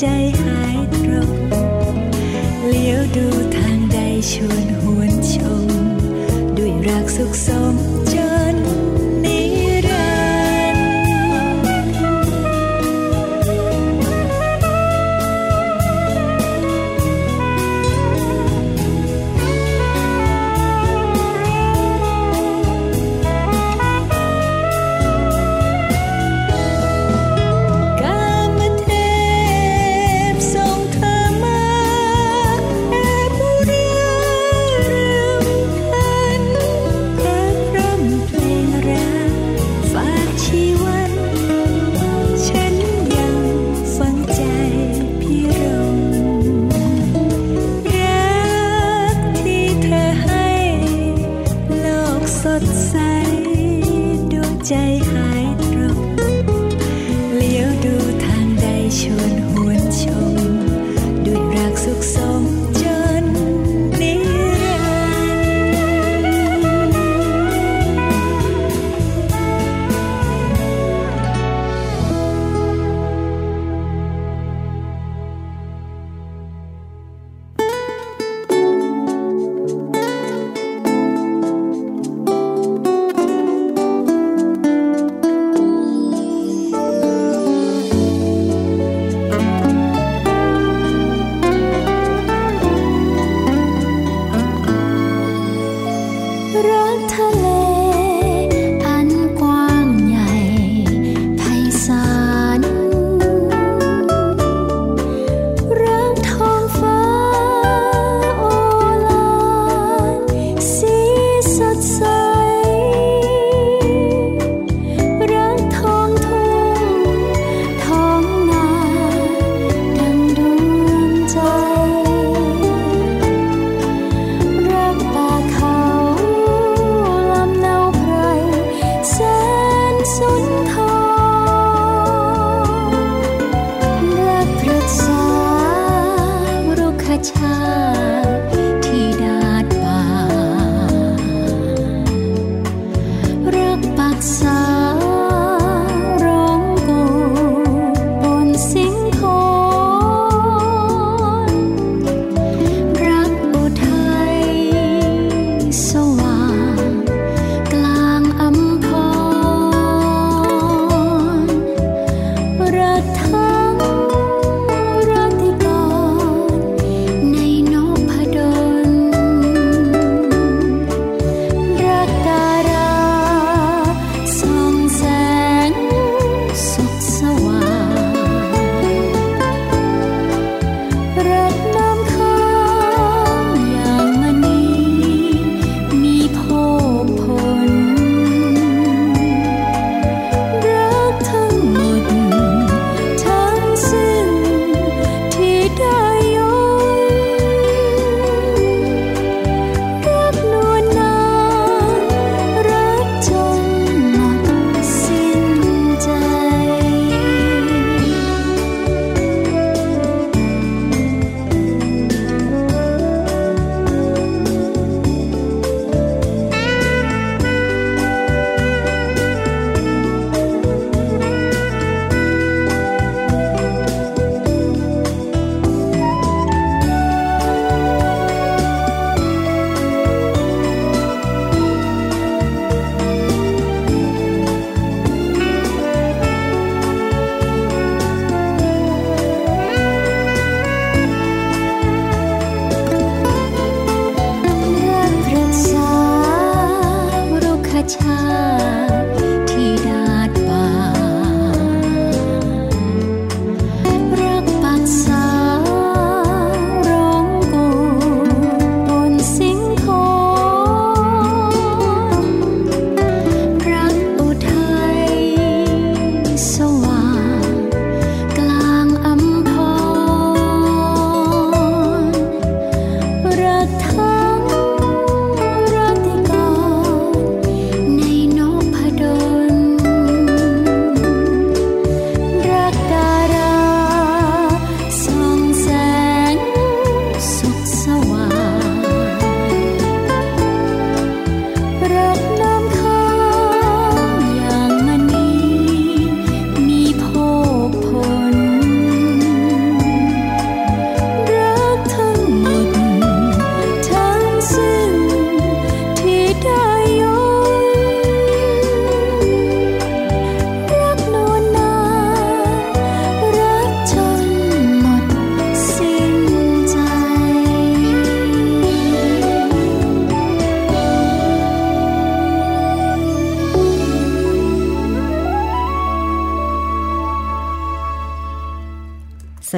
ใจหายตรงเลี้ยวดูทางใดชวนหวนชม ด้วยรักสุขสม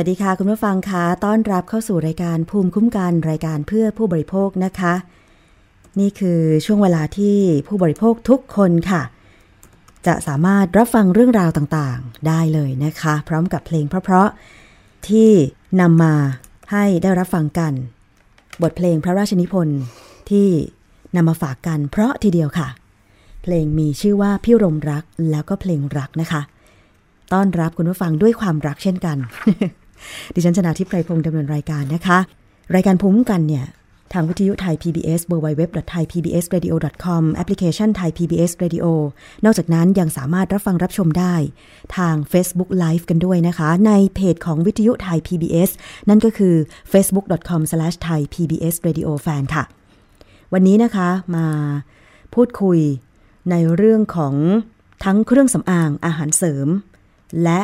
สวัสดีค่ะคุณผู้ฟังคะต้อนรับเข้าสู่รายการภูมิคุ้มกันรายการเพื่อผู้บริโภคนะคะ นี่คือช่วงเวลาที่ผู้บริโภคทุกคนค่ะ จะสามารถรับฟังเรื่องราวต่างๆ ได้เลยนะคะ พร้อมกับเพลงเพราะๆที่นำมาให้ได้รับฟังกัน บทเพลงพระราชนิพนธ์ที่นำมาฝากกันเพราะทีเดียวค่ะ เพลงมีชื่อว่าพี่รมรักแล้วก็เพลงรักนะคะ ต้อนรับคุณผู้ฟังด้วยความรักเช่นกัน ดิฉันชนะทิพไพรพงศ์ดำเนินรายการนะคะ รายการภูมิคุ้มกันเนี่ยทางวิทยุไทย PBS www.thaipbsradio.com แอปพลิเคชันไทย PBS Radio นอกจากนั้นยังสามารถรับฟังรับชมได้ ทาง Facebook Live กันด้วยนะคะ ในเพจของวิทยุไทย PBS นั่นก็คือ facebook.com/thaipbsradiofan ค่ะ วันนี้นะคะมาพูดคุยในเรื่องของทั้งเครื่องสำอางอาหารเสริม และ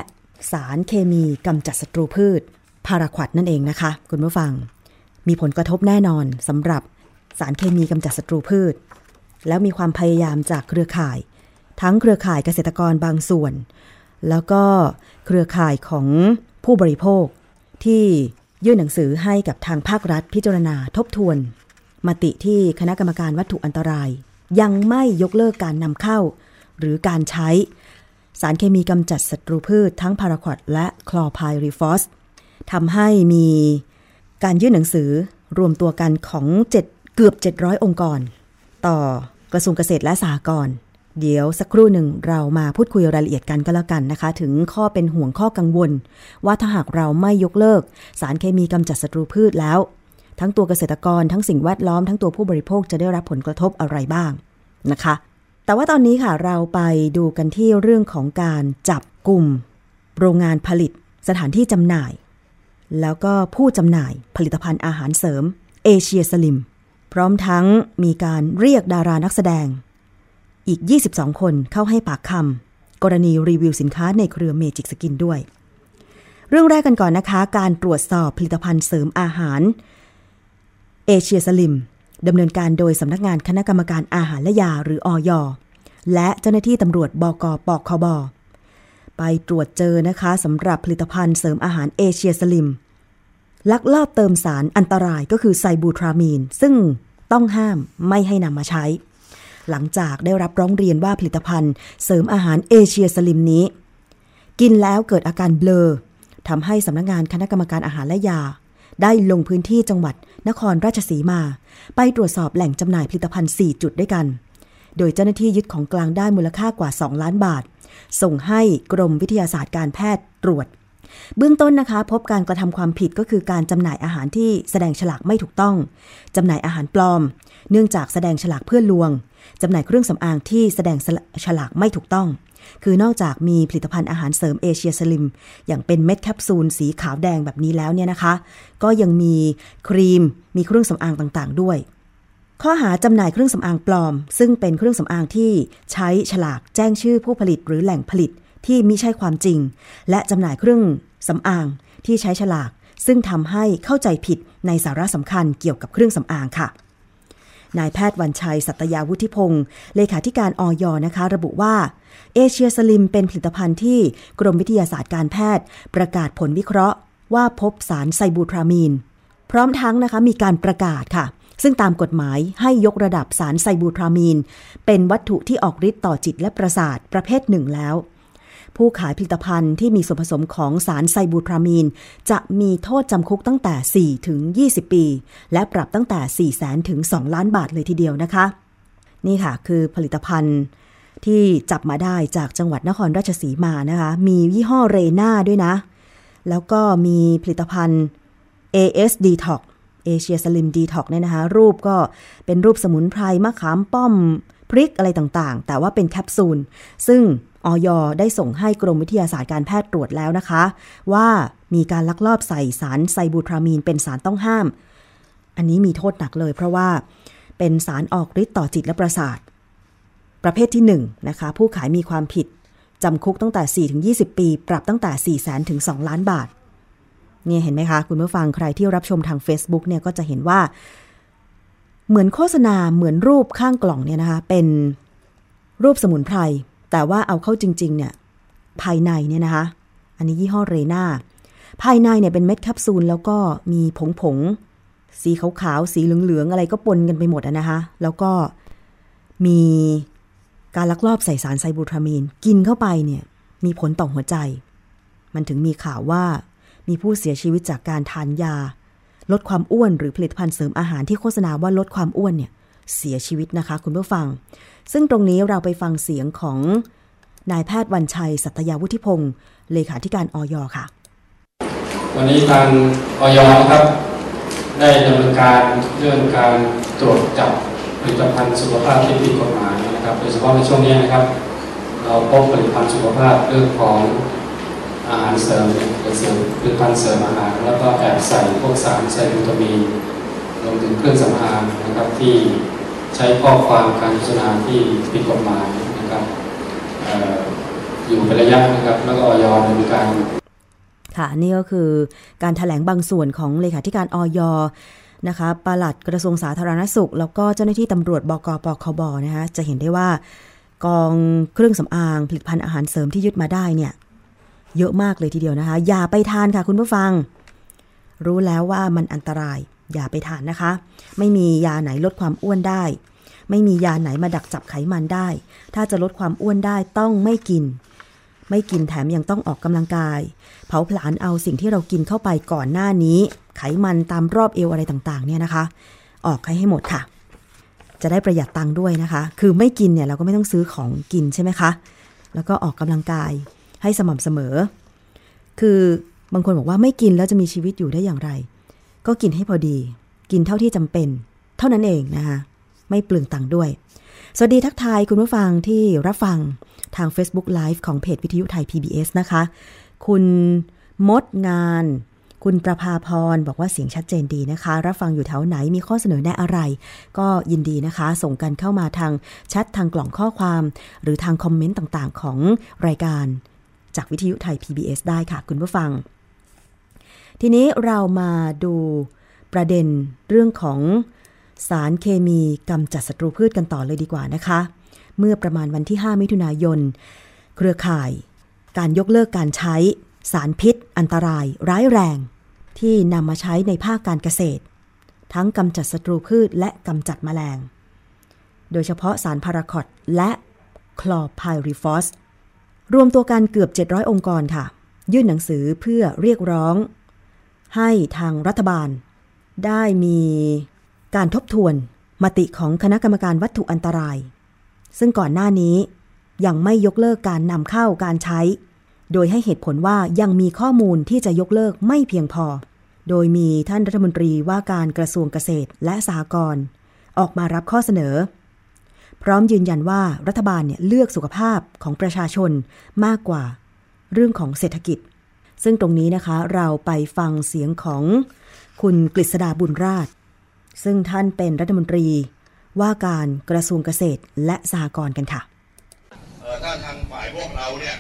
สารเคมีกำจัดศัตรูพืช พาราควดนั่นเองนะคะ คุณผู้ฟัง มีผลกระทบแน่นอนสำหรับสารเคมีกำจัดศัตรูพืช แล้วมีความพยายามจากเครือข่าย ทั้งเครือข่ายเกษตรกรบางส่วน แล้วก็เครือข่ายของผู้บริโภค ที่ยื่นหนังสือให้กับทางภาครัฐพิจารณาทบทวน มติที่คณะกรรมการวัตถุอันตราย ยังไม่ยกเลิกการนำเข้า หรือการใช้ สารเคมีกำจัดศัตรูพืชทั้งพาราควอดและคลอไพริฟอสทำให้มีการยื่นหนังสือรวมตัวกันของ7เกือบ 700 องค์กร ต่อกระทรวงเกษตรและสหกรณ์เดี๋ยวสักครู่หนึ่งเรามาพูดคุยรายละเอียดกันก็แล้วกันนะคะ ถึงข้อเป็นห่วงข้อกังวล ว่าถ้าหากเราไม่ยกเลิก สารเคมีกำจัดศัตรูพืชแล้ว ทั้งตัวเกษตรกรทั้งสิ่งแวดล้อมทั้งตัวผู้บริโภคจะได้รับผลกระทบอะไรบ้างนะคะ แต่ว่าตอนนี้ค่ะเราไปดูกันที่เรื่องของการจับกลุ่ม โรงงานผลิตสถานที่จำหน่าย แล้วก็ผู้จำหน่ายผลิตภัณฑ์อาหารเสริม เอเชียสลิม พร้อมทั้งมีการเรียกดารานักแสดง อีก 22 คนเข้าให้ปากคำกรณีรีวิวสินค้าในเครือเมจิกสกินด้วย เรื่องแรกกันก่อนนะคะ การตรวจสอบผลิตภัณฑ์เสริมอาหารเอเชียสลิม ดำเนินการโดยสำนักงานคณะกรรมการอาหารและยาหรืออยและเจ้าหน้าที่ตำรวจบกปคบไปตรวจเจอนะคะสำหรับผลิตภัณฑ์เสริมอาหารเอเชียสลิม ลักลอบเติมสารอันตรายก็คือไซบูทรามีน ซึ่งต้องห้ามไม่ให้นำมาใช้ หลังจากได้รับร้องเรียนว่าผลิตภัณฑ์เสริมอาหารเอเชียสลิมนี้ กินแล้วเกิดอาการเบลอทำให้สำนักงานคณะกรรมการอาหารและยา ได้ลงพื้นที่จังหวัดนครราชสีมา ไปตรวจสอบแหล่งจำหน่ายผลิตภัณฑ์ 4 จุดด้วยกัน โดยเจ้าหน้าที่ยึดของกลางได้มูลค่ากว่า 2 ล้านบาท ส่งให้กรมวิทยาศาสตร์การแพทย์ตรวจ เบื้องต้นนะคะ พบการกระทำความผิดก็คือการจำหน่ายอาหารที่แสดงฉลากไม่ถูกต้องจำหน่ายอาหารปลอม เนื่องจากแสดงฉลากเพื่อลวงจำหน่ายเครื่องสำอางที่แสดงฉลากไม่ถูกต้อง คือนอกจากมีผลิตภัณฑ์อาหารเสริมเอเชียสลิม อย่างเป็นเม็ดแคปซูลสีขาวแดงแบบนี้แล้วเนี่ยนะคะ ก็ยังมีครีม มีเครื่องสำอางต่างๆ ด้วย ข้อหาจำหน่ายเครื่องสำอางปลอม ซึ่งเป็นเครื่องสำอางที่ใช้ฉลากแจ้งชื่อผู้ผลิตหรือแหล่งผลิตที่มิใช่ความจริง และจำหน่ายเครื่องสำอางที่ใช้ฉลาก ซึ่งทำให้เข้าใจผิดในสาระสำคัญเกี่ยวกับเครื่องสำอางค่ะ นายแพทย์วันชัย สัตยาวุฒิพงศ์เลขาธิการออยนะคะ ระบุว่าเอเชียสลิมเป็นผลิตภัณฑ์ที่กรมวิทยาศาสตร์การแพทย์ ประกาศผลวิเคราะห์ ว่าพบสารไซบูทรามีน พร้อมทั้งนะคะมีการประกาศค่ะ ซึ่งตามกฎหมายให้ยกระดับสารไซบูทรามีน เป็นวัตถุที่ออกฤทธิ์ต่อจิตและประสาทประเภทหนึ่งแล้ว ผู้ขายผลิตภัณฑ์ที่มีส่วนผสมของสารไซบูทรามีน จะมีโทษจำคุกตั้งแต่ 4 ถึง 20 ปี และปรับตั้งแต่4แสนถึง 2 ล้านบาทเลยทีเดียวนะคะ นี่ค่ะ คือผลิตภัณฑ์ที่จับมาได้จากจังหวัดนครราชสีมานะคะ มียี่ห้อเรนาด้วยนะ แล้วก็มีผลิตภัณฑ์ AS Detox เอเชียสลิมดีท็อกเนี่ยนะคะ รูปก็เป็นรูปสมุนไพรมะขามป้อม พริกอะไรต่างๆ แต่ว่าเป็นแคปซูล ซึ่ง ออยได้ส่งให้กรมวิทยาศาสตร์การแพทย์ตรวจแล้วนะคะ ว่ามีการลักลอบใส่สารไซบูทรามีนเป็นสารต้องห้าม อันนี้มีโทษหนักเลยเพราะว่าเป็นสารออกฤทธิ์ต่อจิตและประสาท ประเภทที่1นะคะผู้ขายมีความผิดจำคุกตั้งแต่ 4-20 ปี ปรับตั้งแต่ 4 0 0 0 0 0ถึง2ล้านบาทเนี่ยเห็นไหมคะ คุณผู้ฟังใครที่รับชมทาง Facebook เนี่ยก็จะเห็นว่า เหมือนโฆษณาเหมือนรูปข้างกล่องเนี่ยนะคะ เป็นรูปสมุนไพร แต่ว่าเอาเข้าจริง ๆ เนี่ย ภายในเนี่ยนะคะ อันนี้ยี่ห้อเรนาภายในเนี่ยเป็นเม็ดแคปซูลแล้วก็มีผงผงๆสีขาวๆ สีเหลือง ๆ อะไรก็ปนกันไปหมดนะคะ แล้วก็มีการลักลอบใส่สารไซบูทรามีน กินเข้าไปเนี่ย มีผลต่อหัวใจ มันถึงมีข่าวว่ามีผู้เสียชีวิตจากการทานยา ลดความอ้วนหรือผลิตภัณฑ์เสริมอาหารที่โฆษณาว่าลดความอ้วนเนี่ย เสียชีวิตนะคะ คุณผู้ฟัง ซึ่งตรงนี้เราไปฟังเสียงของนายแพทย์วันชัย สัตยาวุฒิพงศ์เลขาธิการออยค่ะ วันนี้ทางออยครับได้ดำเนินการเรื่องการตรวจจับผลิตภัณฑ์สุขภาพที่ผิดกฎหมายนะครับโดยเฉพาะในช่วงนี้นะครับ เราพบผลิตภัณฑ์สุขภาพเรื่องของอาหารเสริมเนี่ยหรือเสริมผลิตภัณฑ์เสริมอาหาร แล้วก็แอบใส่พวกสารไซบูทามีนรวมถึงเครื่องสำอางนะครับที่ ใช้ข้อความการโฆษณาที่ผิดกฎหมายนะครับออยู่เป็นระยะนะครับ แล้วก็ออยดำเนินการ ค่ะ นี่ก็คือการถแถลงบางส่วนของเลขาธิการออยนะคะปลัดกระทรวงสาธารณสุข แล้วก็เจ้าหน้าที่ตำรวจบกปคบนะคะจะเห็นได้ว่ากองเครื่องสำอางผลิตภัณฑ์อาหารเสริมที่ยึดมาได้เนี่ย เยอะมากเลยทีเดียวนะคะ อย่าไปทานค่ะคุณผู้ฟัง รู้แล้วว่ามันอันตราย อย่าไปทานนะคะ ไม่มียาไหนลดความอ้วนได้ ไม่มียาไหนมาดักจับไขมันได้ ถ้าจะลดความอ้วนได้ต้องไม่กิน ไม่กินแถมยังต้องออกกำลังกาย เผาผลาญเอาสิ่งที่เรากินเข้าไปก่อนหน้านี้ ไขมันตามรอบเอวอะไรต่างๆ เนี่ยนะคะ ออกให้ให้หมดค่ะ จะได้ประหยัดตังค์ด้วยนะคะ คือไม่กินเนี่ยเราก็ไม่ต้องซื้อของกินใช่ไหมคะ แล้วก็ออกกำลังกายให้สม่ำเสมอ คือบางคนบอกว่าไม่กินแล้วจะมีชีวิตอยู่ได้อย่างไร ก็กินให้พอดี กินเท่าที่จำเป็น เท่านั้นเองนะคะ ไม่เปลืองตังค์ด้วย สวัสดีทักทายคุณผู้ฟังที่รับฟังทาง Facebook Live ของเพจวิทยุไทย PBS นะคะ คุณมดงาน คุณประภาพรบอกว่าเสียงชัดเจนดีนะคะ รับฟังอยู่แถวไหนมีข้อเสนอแนะอะไร ก็ยินดีนะคะ ส่งกันเข้ามาทางแชททางกล่องข้อความ หรือทางคอมเมนต์ต่างๆ ของรายการ จากวิทยุไทย PBS ได้ค่ะ คุณผู้ฟัง ทีนี้เรามาดูประเด็นเรื่องของสารเคมีกำจัดศัตรูพืชกันต่อเลยดีกว่านะคะ เมื่อประมาณวันที่ 5 มิถุนายน เครือข่าย การยกเลิกการใช้สารพิษ อันตราย ร้ายแรง ที่นำมาใช้ในภาคการเกษตร ทั้งกำจัดศัตรูพืชและกำจัดแมลง โดยเฉพาะสารพาราคอตและคลอไพริฟอสรวมตัวกันเกือบ 700 องค์กรค่ะ ยื่นหนังสือเพื่อเรียกร้อง ให้ทางรัฐบาล ได้มีการทบทวนมติของคณะกรรมการวัตถุอันตราย ซึ่งก่อนหน้านี้ยังไม่ยกเลิกการนำเข้าการใช้ โดยให้เหตุผลว่ายังมีข้อมูลที่จะยกเลิกไม่เพียงพอ โดยมีท่านรัฐมนตรีว่าการกระทรวงเกษตรและสหกรณ์ออกมารับข้อเสนอ พร้อมยืนยันว่ารัฐบาลเนี่ยเลือกสุขภาพของประชาชนมากกว่า เรื่องของเศรษฐกิจ ซึ่งตรงนี้นะคะเราไปฟังเสียงของคุณกฤษดาบุญราช ซึ่งท่านเป็นรัฐมนตรีว่าการกระทรวงเกษตรและสหกรณ์กันค่ะถ้าทางฝ่ายพวกเราเนี่ย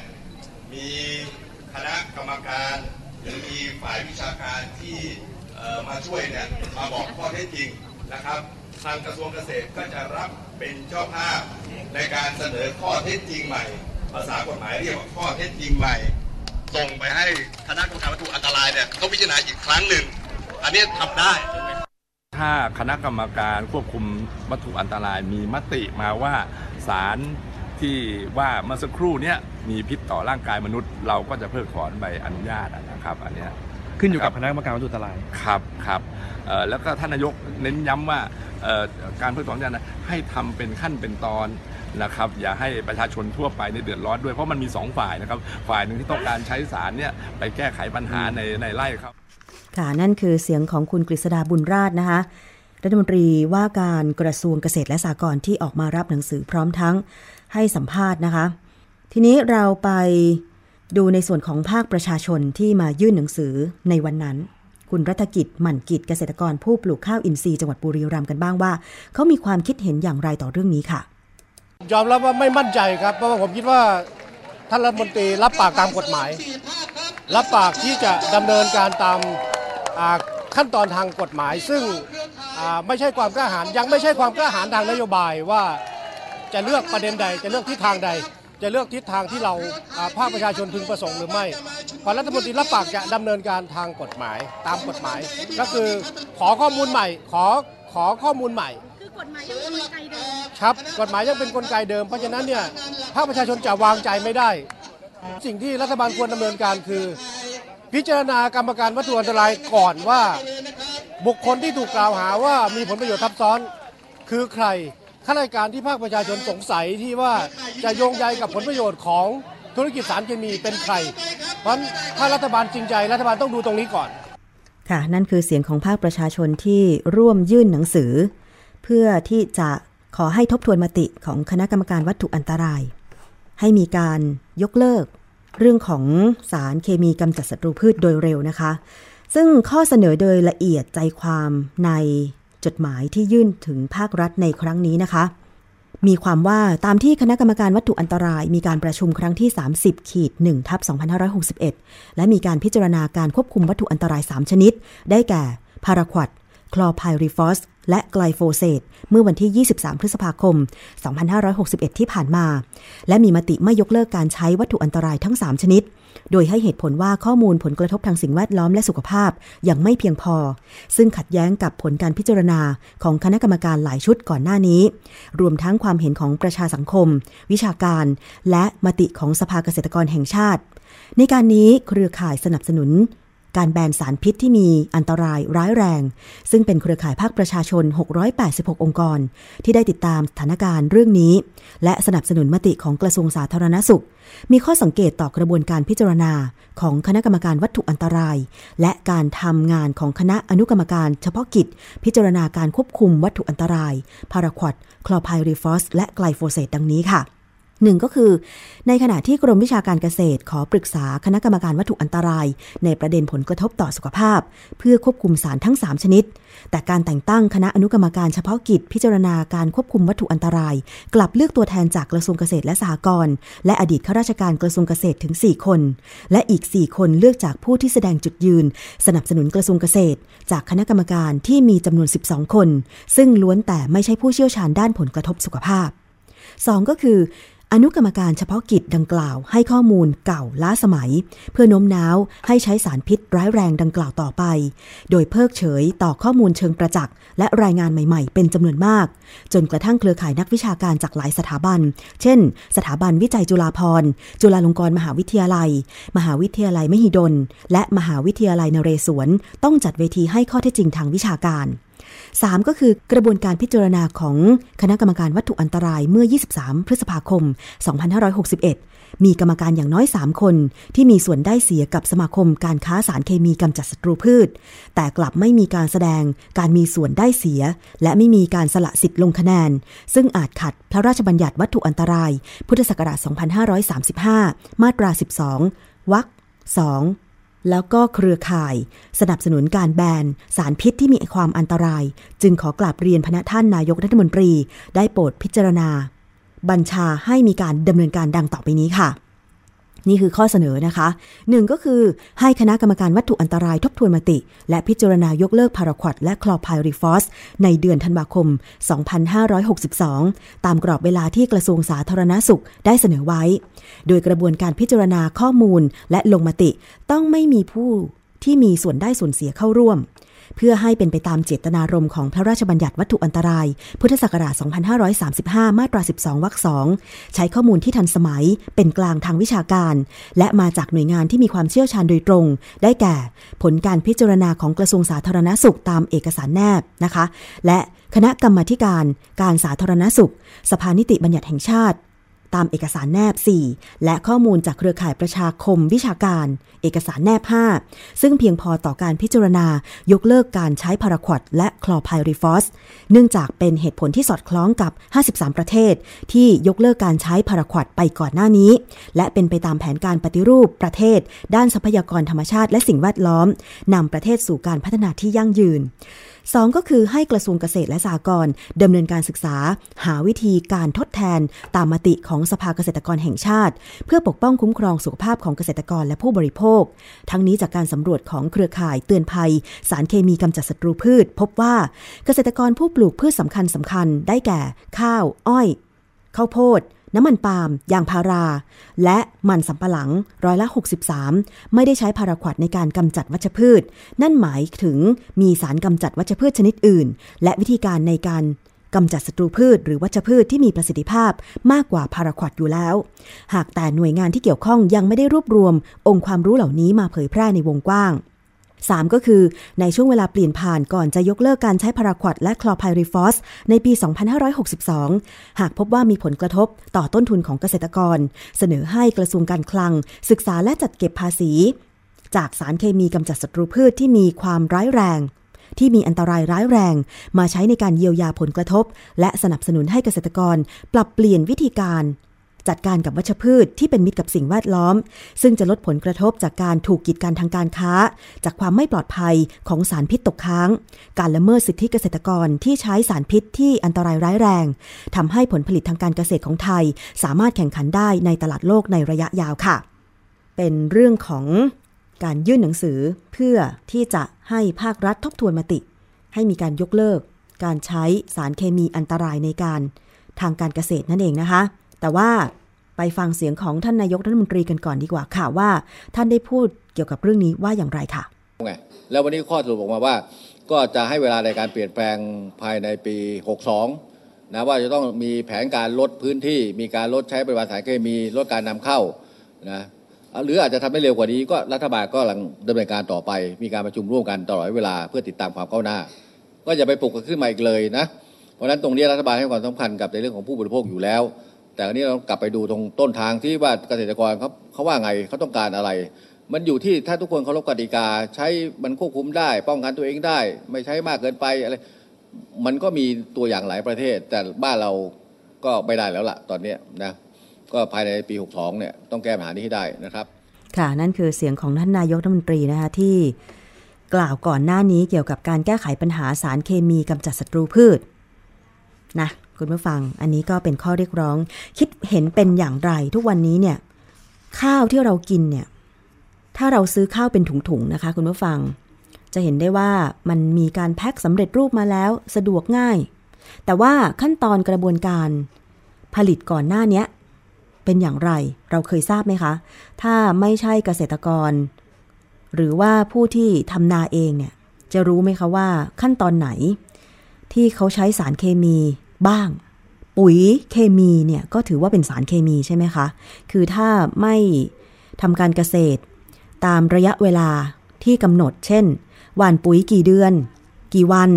มีคณะกรรมการหรือมีฝ่ายวิชาการที่มาช่วยเนี่ยมาบอกข้อเท็จจริงนะครับ ทางกระทรวงเกษตรก็จะรับเป็นเจ้าภาพในการเสนอข้อเท็จจริงใหม่ ภาษากฎหมายเรียกว่าข้อเท็จจริงใหม่ ส่งไปให้คณะกรรมการวัตถุอันตรายเนี่ยเขาพิจารณาอีกครั้งหนึ่ง อันนี้ทำได้ ถ้าคณะกรรมการควบคุมวัตถุอันตรายมีมติมาว่าสารที่ว่าเมื่อสักครู่เนี้ยมีพิษต่อร่างกายมนุษย์ เราก็จะเพิกถอนใบอนุญาตอะนะครับ อันเนี้ยขึ้นอยู่กับครับคณะกรรมการวัตถุอันตรายครับครับเอ่อแล้วก็ท่านนายกเน้นย้ำว่าเอ่อ การเพิกถอนเนี่ยนะให้ทำเป็นขั้นเป็นตอนนะครับอย่าให้ประชาชนทั่วไปในยเดือดร้อนด้วยเพราะมันมีสองฝ่ายนะครับ ฝ่ายหนึ่งที่ต้องการใช้สารเนี่ยไปแก้ไขปัญหาในในไร่ครับค่ะนั่นคือเสียงของคุณกฤษดาบุญราชนะคะรัฐมนตรีว่าการกระทรวงเกษตรและสหกรณ์ที่ออกมารับหนังสือพร้อมทั้งให้สัมภาษณ์นะคะ ทีนี้เราไปดูในส่วนของภาคประชาชนที่มายื่นหนังสือในวันนั้น คุณรัฐกิจหมั่นกิจเกษตรกรผู้ปลูกข้าวอินทรีย์จังหวัดบุรีรัมย์กันบ้างว่า เขามีความคิดเห็นอย่างไรต่อเรื่องนี้ค่ะ ยอมรับว่าไม่มั่นใจครับเพราะว่าผมคิดว่าท่านรัฐมนตรีรับปากตามกฎหมาย รับปากที่จะดำเนินการตามขั้นตอนทางกฎหมาย ซึ่งไม่ใช่ความกล้าหาญยังไม่ใช่ความกล้าหาญทางนโยบายว่าจะเลือกประเด็นใดจะเลือกทิศทางใด จะเลือกทิศทางที่เราอ่าภาคประชาชนพึงประสงค์หรือไม่พอรัฐมนตรีรับปากจะดำเนินการทางกฎหมายตามกฎหมาย ก็คือขอข้อมูลใหม่ ขอขอข้อมูลใหม่คือกฎหมายยังเป็นกลไกเดิมครับกฎหมายยังเป็นกลไกเดิมเพราะฉะนั้นเนี่ยภาคประชาชนจะวางใจไม่ได้ สิ่งที่รัฐบาลควรดำเนินการคือ พิจารณากรรมการวัตถุอันตรายก่อนว่าบุคคลที่ถูกกล่าวหาว่ามีผลประโยชน์ทับซ้อนคือใคร ข้าราชการที่ภาคประชาชนสงสัยที่ว่าจะโยงใยกับผลประโยชน์ของธุรกิจสารเคมีเป็นใคร เพราะฉะนั้นถ้ารัฐบาลจริงใจ รัฐบาลต้องดูตรงนี้ก่อน ค่ะ นั่นคือเสียงของภาคประชาชนที่ร่วมยื่นหนังสือ เพื่อที่จะขอให้ทบทวนมติของคณะกรรมการวัตถุอันตราย ให้มีการยกเลิก เรื่องของสารเคมีกำจัดศัตรูพืชโดยเร็วนะคะ ซึ่งข้อเสนอโดยละเอียดใจความใน จดหมายที่ยื่นถึงภาครัฐในครั้งนี้นะคะ มีความว่าตามที่คณะกรรมการวัตถุอันตราย มีการประชุมครั้งที่ 30ขีด1ทับ2561 และมีการพิจารณาการควบคุมวัตถุอันตราย 3 ชนิด ได้แก่พาราควอตคลอร์ไพริฟอสและไกลโฟเซตเมื่อวันที่ 23 พฤษภาคม 2561 ที่ผ่านมา และมีมติไม่ยกเลิกการใช้วัตถุอันตรายทั้ง 3 ชนิด โดยให้เหตุผลว่าข้อมูลผลกระทบทางสิ่งแวดล้อมและสุขภาพยังไม่เพียงพอ ซึ่งขัดแย้งกับผลการพิจารณาของคณะกรรมการหลายชุดก่อนหน้านี้ รวมทั้งความเห็นของประชาสังคม วิชาการ และมติของสภาเกษตรกรแห่งชาติ ในการนี้เครือข่ายสนับสนุน การแบนสารพิษที่มีอันตรายร้ายแรง ซึ่งเป็นเครือข่ายภาคประชาชน 686 องค์กร ที่ได้ติดตามสถานการณ์เรื่องนี้ และสนับสนุนมติของกระทรวงสาธารณสุข มีข้อสังเกตต่อกระบวนการพิจารณาของคณะกรรมการวัตถุอันตราย และการทำงานของคณะอนุกรรมการเฉพาะกิจ พิจารณาการควบคุมวัตถุอันตราย พาราควอตคลอร์ไพริฟอสและไกลโฟเซตดังนี้ค่ะ หนึ่งก็คือ ในขณะที่กรมวิชาการเกษตร ขอปรึกษาคณะกรรมการวัตถุอันตราย ในประเด็นผลกระทบต่อสุขภาพ เพื่อควบคุมสารทั้ง 3 ชนิด แต่การแต่งตั้งคณะอนุกรรมการเฉพาะกิจพิจารณาการควบคุมวัตถุอันตราย กลับเลือกตัวแทนจากกระทรวงเกษตรและสหกรณ์และอดีตข้าราชการกระทรวงเกษตรถึง 4 คน และอีก 4 คนเลือกจากผู้ที่แสดงจุดยืน สนับสนุนกระทรวงเกษตร จากคณะกรรมการที่มีจำนวน 12 คน ซึ่งล้วนแต่ไม่ใช่ผู้เชี่ยวชาญด้านผลกระทบสุขภาพ 2 ก็คือ อนุกรรมการเฉพาะกิจดังกล่าวให้ข้อมูลเก่าล้าสมัย เพื่อโน้มน้าวให้ใช้สารพิษร้ายแรงดังกล่าวต่อไป โดยเพิกเฉยต่อข้อมูลเชิงประจักษ์และรายงานใหม่ๆ เป็นจำนวนมาก จนกระทั่งเครือข่ายนักวิชาการจากหลายสถาบัน เช่น สถาบันวิจัยจุฬาภรณ์ จุฬาลงกรณ์มหาวิทยาลัย มหาวิทยาลัยมหิดล และมหาวิทยาลัยนเรศวรต้องจัดเวทีให้ข้อเท็จจริงทางวิชาการ 3 ก็คือกระบวนการพิจารณาของคณะกรรมการวัตถุอันตรายเมื่อ 23 พฤษภาคม 2561 มีกรรมการอย่างน้อย 3 คน ที่มีส่วนได้เสียกับสมาคมการค้าสารเคมีกำจัดศัตรูพืช แต่กลับไม่มีการแสดงการมีส่วนได้เสีย และไม่มีการสละสิทธิ์ลงคะแนน ซึ่งอาจขัดพระราชบัญญัติวัตถุอันตราย พุทธศักราช 2535 มาตรา 12วรรค2 แล้วก็เครือข่าย สนับสนุนการแบนสารพิษที่มีความอันตราย จึงขอกราบเรียนพระท่านนายกรัฐมนตรี ได้โปรดพิจารณา บัญชาให้มีการดำเนินการดังต่อไปนี้ค่ะ นี่คือข้อเสนอนะคะหนึ่งก็คือให้คณะกรรมการวัตถุอันตรายทบทวนมติ และพิจารณายกเลิกพาราควดและคลอไพริฟอสในเดือนธันวาคม 2562 ตามกรอบเวลาที่กระทรวงสาธารณสุขได้เสนอไว้ โดยกระบวนการพิจารณาข้อมูลและลงมติ ต้องไม่มีผู้ที่มีส่วนได้ส่วนเสียเข้าร่วม เพื่อให้เป็นไปตามเจตนารมณ์ของพระราชบัญญัติวัตถุอันตราย พุทธศักราช 2535 มาตรา 12 วรรค 2 ใช้ข้อมูลที่ทันสมัย เป็นกลางทางวิชาการ และมาจากหน่วยงานที่มีความเชี่ยวชาญโดยตรง ได้แก่ ผลการพิจารณาของกระทรวงสาธารณสุขตามเอกสารแนบนะคะ และคณะกรรมาการการสาธารณสุข สภานิติบัญญัติแห่งชาติ ตามเอกสารแนบ 4 และข้อมูลจากเครือข่ายประชาคมวิชาการ เอกสารแนบ 5 ซึ่งเพียงพอต่อการพิจารณายกเลิกการใช้พาราควดและคลอไพริฟอสเนื่องจากเป็นเหตุผลที่สอดคล้องกับ 53 ประเทศ ที่ยกเลิกการใช้พาราควดไปก่อนหน้านี้ และเป็นไปตามแผนการปฏิรูปประเทศ ด้านทรัพยากรธรรมชาติและสิ่งแวดล้อมนำประเทศสู่การพัฒนาที่ยั่งยืน สองก็คือให้กระทรวงเกษตรและสหกรณ์ดำเนินการศึกษา หาวิธีการทดแทนตามมติของสภาเกษตรกรแห่งชาติ เพื่อปกป้องคุ้มครองสุขภาพของเกษตรกรและผู้บริโภค ทั้งนี้จากการสำรวจของเครือข่ายเตือนภัย สารเคมีกำจัดศัตรูพืช พบว่าเกษตรกรผู้ปลูกพืชสำคัญสำคัญได้แก่ ข้าว อ้อย ข้าวโพด น้ำมันปาล์มยางพารา และมันสำปะหลังร้อยละ 63 ไม่ได้ใช้พาราควดในการกำจัดวัชพืช นั่นหมายถึงมีสารกำจัดวัชพืชชนิดอื่น และวิธีการในการกำจัดศัตรูพืชหรือวัชพืชที่มีประสิทธิภาพมากกว่าพาราควดอยู่แล้ว หากแต่หน่วยงานที่เกี่ยวข้องยังไม่ได้รวบรวม องค์ความรู้เหล่านี้มาเผยแพร่ในวงกว้าง 3 ก็คือในช่วงเวลาเปลี่ยนผ่านก่อนจะยกเลิกการใช้พาราควดและคลอไพริฟอสในปี 2562 หากพบว่ามีผลกระทบต่อต้นทุนของเกษตรกร เสนอให้กระทรวงการคลัง ศึกษาและจัดเก็บภาษี จากสารเคมีกำจัดศัตรูพืชที่มีความร้ายแรง ที่มีอันตรายร้ายแรง มาใช้ในการเยียวยาผลกระทบ และสนับสนุนให้เกษตรกร ปรับเปลี่ยนวิธีการ จัดการกับวัชพืชที่เป็นมิตรกับสิ่งแวดล้อม ซึ่งจะลดผลกระทบจากการถูกกีดกันทางการค้า จากความไม่ปลอดภัยของสารพิษตกค้าง การละเมิดสิทธิเกษตรกรที่ใช้สารพิษที่อันตรายร้ายแรงทำให้ผลผลิตทางการเกษตรของไทย สามารถแข่งขันได้ในตลาดโลกในระยะยาวค่ะ เป็นเรื่องของการยื่นหนังสือเพื่อที่จะให้ภาครัฐทบทวนมติ ให้มีการยกเลิก การใช้สารเคมีอันตรายในการทางการเกษตรนั่นเองนะคะ แต่ว่าไปฟังเสียงของท่านนายกรัฐมนตรีกันก่อนดีกว่าค่ะว่า ท่านได้พูดเกี่ยวกับเรื่องนี้ว่าอย่างไรค่ะไงแล้ววันนี้ข้อสรุปออกมาว่า ก็จะให้เวลาในการเปลี่ยนแปลงภายในปี 62 นะว่าจะต้องมีแผนการลดพื้นที่ มีการลดใช้ปริมาณสารเคมีลดการนำเข้านะหรืออาจจะทำได้เร็วกว่านี้ก็รัฐบาลก็กำลังดำเนินการต่อไป มีการประชุมร่วมกันตลอดเวลาเพื่อติดตามความก้าวหน้า ก็อย่าไปปลุกกันขึ้นมาอีกเลยนะเพราะฉะนั้นตรงนี้รัฐบาลให้ความสำคัญกับในเรื่องของผู้บริโภคอยู่แล้ว แต่อันนี้เรากลับไปดูตรงต้นทางที่ว่าเกษตรกรเขาเขาว่าไงเขาต้องการอะไร มันอยู่ที่ถ้าทุกคนเคารพกติกา ใช้มันควบคุมได้ ป้องกันตัวเองได้ ไม่ใช้มากเกินไปอะไรมันก็มีตัวอย่างหลายประเทศ แต่บ้านเราก็ไม่ได้แล้วล่ะ ตอนนี้นะก็ภายในปี 62 เนี่ยต้องแก้ปัญหานี้ให้ได้นะครับ ค่ะนั่นคือเสียงของท่านนายกรัฐมนตรีนะคะที่กล่าวก่อนหน้านี้เกี่ยวกับการแก้ไขปัญหาสารเคมีกำจัดศัตรูพืชนะ คุณผู้ฟัง อันนี้ก็เป็นข้อเรียกร้อง คิดเห็นเป็นอย่างไรทุกวันนี้เนี่ย ข้าวที่เรากินเนี่ย ถ้าเราซื้อข้าวเป็นถุงๆนะคะ คุณผู้ฟัง จะเห็นได้ว่ามันมีการแพ็คสำเร็จรูปมาแล้วสะดวกง่าย แต่ว่าขั้นตอนกระบวนการผลิตก่อนหน้านี้เป็นอย่างไรเราเคยทราบไหมคะ ถ้าไม่ใช่เกษตรกร หรือว่าผู้ที่ทำนาเองเนี่ย จะรู้ไหมคะว่าขั้นตอนไหน ที่เขาใช้สารเคมี บ้าง ปุ๋ยเคมีเนี่ยก็ถือว่าเป็นสารเคมีใช่ไหมคะ คือถ้าไม่ทำการเกษตร ตามระยะเวลาที่กำหนด เช่นหว่านปุ๋ยกี่เดือน กี่วัน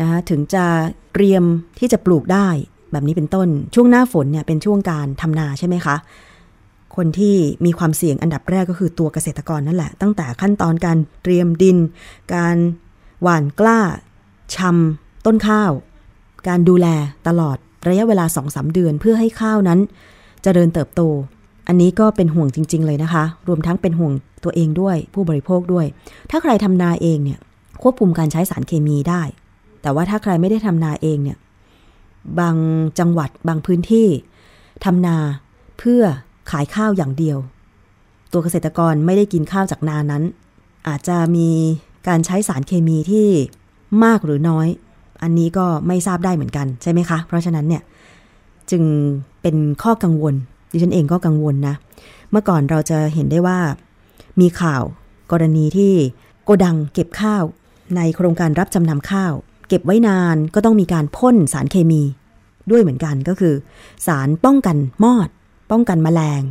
นะคะถึงจะเตรียมที่จะปลูกได้แบบนี้เป็นต้น ช่วงหน้าฝนเนี่ยเป็นช่วงการทำนาใช่ไหมคะ คนที่มีความเสี่ยงอันดับแรกก็คือตัวเกษตรกรนั่นแหละ ตั้งแต่ขั้นตอนการเตรียมดิน การหว่านกล้าชำต้นข้าว การดูแลตลอดระยะเวลา 2-3 เดือนเพื่อให้ข้าวนั้นจเจริญเติบโต อันนี้ก็เป็นห่วงจริง ๆ เลยนะคะ รวมทั้งเป็นห่วงตัวเองด้วยผู้บริโภคด้วย ถ้าใครทำนาเองเนี่ยควบคุมการใช้สารเคมีได้ แต่ว่าถ้าใครไม่ได้ทำนาเองเนี่ยบางจังหวัดบางพื้นที่ทำนาเพื่อขายข้าวอย่างเดียว ตัวเกษตรกรไม่ได้กินข้าวจากนานั้น อาจจะมีการใช้สารเคมีที่มากหรือน้อย อันนี้ก็ไม่ทราบได้เหมือนกันใช่ไหมคะ เพราะฉะนั้นเนี่ยจึงเป็นข้อกังวล ดิฉันเองก็กังวลนะ เมื่อก่อนเราจะเห็นได้ว่ามีข่าวกรณีที่โกดังเก็บข้าวในโครงการรับจำนำข้าว เก็บไว้นานก็ต้องมีการพ่นสารเคมีด้วยเหมือนกันก็คือ สารป้องกันมอด ป้องกันแมลง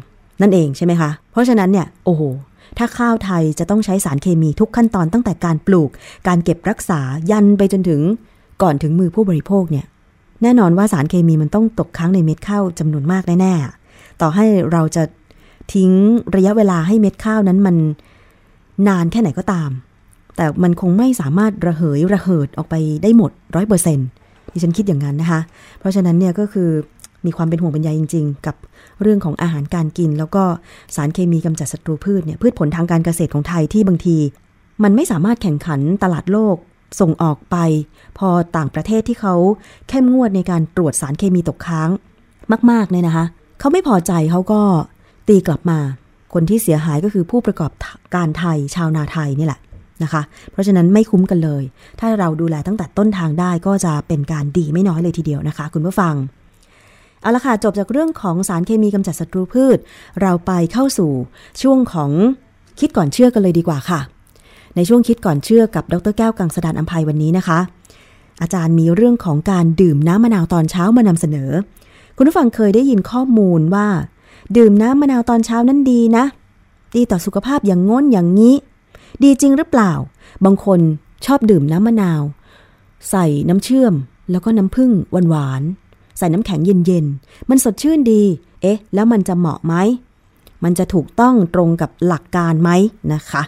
นั่นเองใช่ไหมคะ เพราะฉะนั้นเนี่ยโอ้โหถ้าข้าวไทยจะต้องใช้สารเคมีทุกขั้นตอนตั้งแต่การปลูก การเก็บรักษายันไปจนถึง ก่อนถึงมือผู้บริโภคเนี่ย แน่นอนว่าสารเคมีมันต้องตกค้างในเม็ดข้าวจำนวนมากแน่ๆ ต่อให้เราจะทิ้งระยะเวลาให้เม็ดข้าวนั้นมันนานแค่ไหนก็ตาม แต่มันคงไม่สามารถระเหยระเหิดออกไปได้หมดร้อยเปอร์เซ็นต์ดิฉันคิดอย่างนั้นนะคะ เพราะฉะนั้นเนี่ยก็คือมีความเป็นห่วงเป็นใยจริง ๆ กับเรื่องของอาหารการกิน แล้วก็สารเคมีกำจัดศัตรูพืชเนี่ยพืชผลทางการเกษตรของไทยที่บางที มันไม่สามารถแข่งขันตลาดโลก ส่งออกไป พอต่างประเทศที่เขาเข้มงวดในการตรวจสารเคมีตกค้างมากๆเนี่ยนะคะเขาไม่พอใจเขาก็ตีกลับมา คนที่เสียหายก็คือผู้ประกอบการไทยชาวนาไทยนี่แหละนะคะ เพราะฉะนั้นไม่คุ้มกันเลย ถ้าเราดูแลตั้งแต่ต้นทางได้ก็จะเป็นการดีไม่น้อยเลยทีเดียวนะคะ คุณผู้ฟัง เอาละค่ะ จบจากเรื่องของสารเคมีกำจัดศัตรูพืช เราไปเข้าสู่ช่วงของคิดก่อนเชื่อกันเลยดีกว่าค่ะ ในช่วงคิดก่อนเชื่อกับดรแก้วกังสดานอัมภัยวันนี้นะคะ อาจารย์มีเรื่องของการดื่มน้ำมะนาวตอนเช้ามานำเสนอ คุณผู้ฟังเคยได้ยินข้อมูลว่า ดื่มน้ำมะนาวตอนเช้านั้นดีนะ ดีต่อสุขภาพอย่างง้นอย่างนี้ ดีจริงหรือเปล่า บางคนชอบดื่มน้ำมะนาว ใส่น้ำเชื่อม แล้วก็น้ำผึ้งหวานๆใส่น้ำแข็งเย็นๆมันสดชื่นดี เอ๊ะ แล้วมันจะเหมาะไหม มันจะถูกต้องตรงกับหลักการไหมนะคะ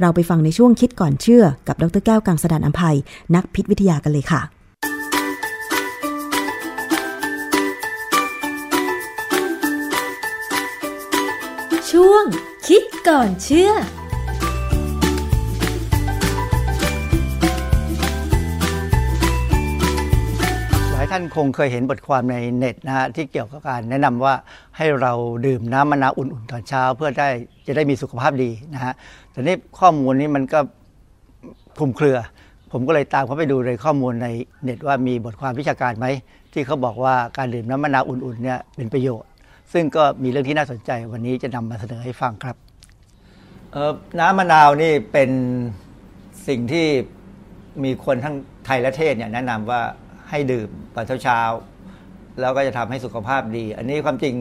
เราไปฟังในช่วงคิดก่อนเชื่อ กับดรแก้วกังสดานอัมภัยนักพิษวิทยากันเลยค่ะช่วงคิดก่อนเชื่อายท่านคงเคยเห็นบทความในเน็ตนะฮะที่เกี่ยวกับการแนะนำว่าให้เราดื่มน้ำมะนาวอุ่นๆตอนเช้า เพื่อได้จะได้มีสุขภาพดีนะฮะแต่นี่ข้อมูลนี้มันก็คลุมเครือ ผมก็เลยตามเข้าไปดูในข้อมูลในเน็ตว่ามีบทความวิชาการไหมที่เขาบอกว่าการดื่มน้ำมะนาวอุ่นๆเนี่ยเป็นประโยชน์ ซึ่งก็มีเรื่องที่น่าสนใจวันนี้จะนำมาเสนอให้ฟังครับน้ำมะนาวนี่เป็นสิ่งที่มีคนทั้งไทยและเทศเนี่ยแนะนำว่า ให้ดื่มตอนเช้าๆแล้วก็จะทำให้สุขภาพดี อันนี้ความจริง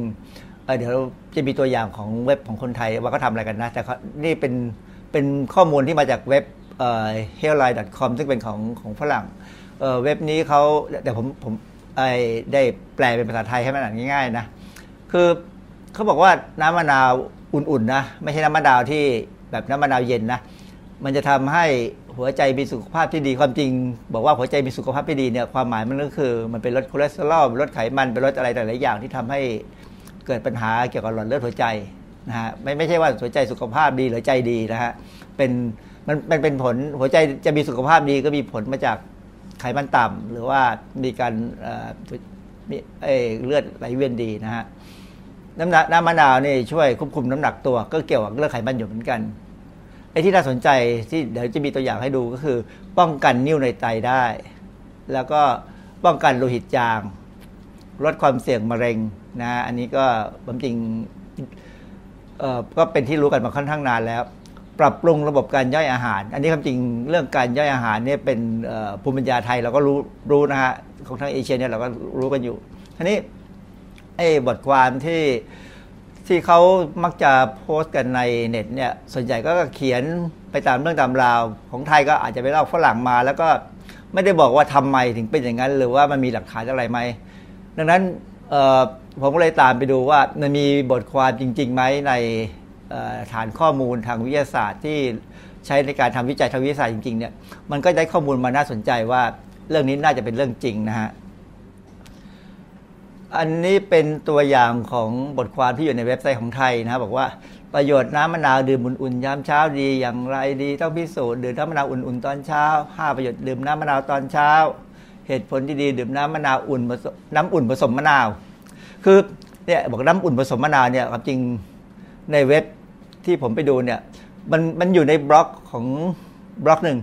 เเดี๋ยวจะมีตัวอย่างของเว็บของคนไทยว่าเขาทำอะไรกันนะ แต่เขานี่เป็นเป็นข้อมูลที่มาจากเว็บ healthline.com ซึ่งเป็นของของฝรั่งเเว็บนี้เขาเดี๋ยวผมผมไอ้ได้แปลเป็นภาษาไทยให้มันอ่านง่ายๆนะ คือเขาบอกว่าน้ำมะนาวอุ่นๆนะ ไม่ใช่น้ำมะนาวที่แบบน้ำมะนาวเย็นนะ มันจะทำให้ หัวใจมีสุขภาพที่ดีความจริง บอกว่าหัวใจมีสุขภาพที่ดีเนี่ยความหมายมันก็คือ มันเป็นลดคอเลสเตอรอลลดไขมันเป็นลดอะไรแต่หลายอย่างที่ทำให้เกิดปัญหาเกี่ยวกับหลอดเลือดหัวใจนะฮะไม่ไม่ใช่ว่าหัวใจสุขภาพดีหรือใจดีนะฮะเป็นมันมันเป็นผลหัวใจจะมีสุขภาพดีก็มีผลมาจากไขมันต่ำหรือว่ามีการเอ่อมีเลือดไหลเวียนดีนะฮะน้ำหนักน้ำมะนาวนี่ช่วยควบคุมน้ำหนักตัวก็เกี่ยวกับเรื่องไขมันอยู่เหมือนกัน ไอ้ที่น่าสนใจที่เดี๋ยวจะมีตัวอย่างให้ดูก็คือ ป้องกันนิ่วในไตได้ แล้วก็ป้องกันโลหิตจาง ลดความเสี่ยงมะเร็งนะอันนี้ก็ความจริงเอ่อก็เป็นที่รู้กันมาค่อนข้างนานแล้ว ปรับปรุงระบบการย่อยอาหาร อันนี้ความจริงเรื่องการย่อยอาหารเนี่ยเป็นภูมิปัญญาไทยเราก็รู้รู้นะฮะของทางเอเชียเนี่ยเราก็รู้กันอยู่ทีนี้ไอ้บทความที่ ที่เขามักจะโพสต์กันในเน็ตเนี่ยส่วนใหญ่ก็เขียนไปตามเรื่องตามราว ของไทยก็อาจจะไปเล่าฝรั่งมา แล้วก็ไม่ได้บอกว่าทำไมถึงเป็นอย่างนั้น หรือว่ามันมีหลักฐานอะไรไหมดังนั้นผมก็เลยตามไปดูว่ามันมีบทความจริงๆไหมในฐานข้อมูลทางวิทยาศาสตร์ที่ใช้ในการทำวิจัยทางวิทยาศาสตร์จริงๆเนี่ยมันก็ได้ข้อมูลมาน่าสนใจว่าเรื่องนี้น่าจะเป็นเรื่องจริงนะฮะ อันนี้เป็นตัวอย่างของบทความที่อยู่ในเว็บไซต์ของไทยนะครับบอกว่าประโยชน์น้ำมะนาวดื่มอุ่นๆยามเช้าดีอย่างไรดีต้องพิสูจน์ดื่มน้ำมะนาวอุ่นๆตอนเช้าห้าประโยชน์ดื่มน้ำมะนาวตอนเช้า เหตุผลที่ดีดื่มน้ำมะนาวอุ่นผสมน้ำอุ่นผสมมะนาว คือเนี่ยบอกน้ำอุ่นผสมมะนาวเนี่ยความจริงในเว็บที่ผมไปดูเนี่ยมันมันอยู่ในบล็อกของบล็อกหนึ่ง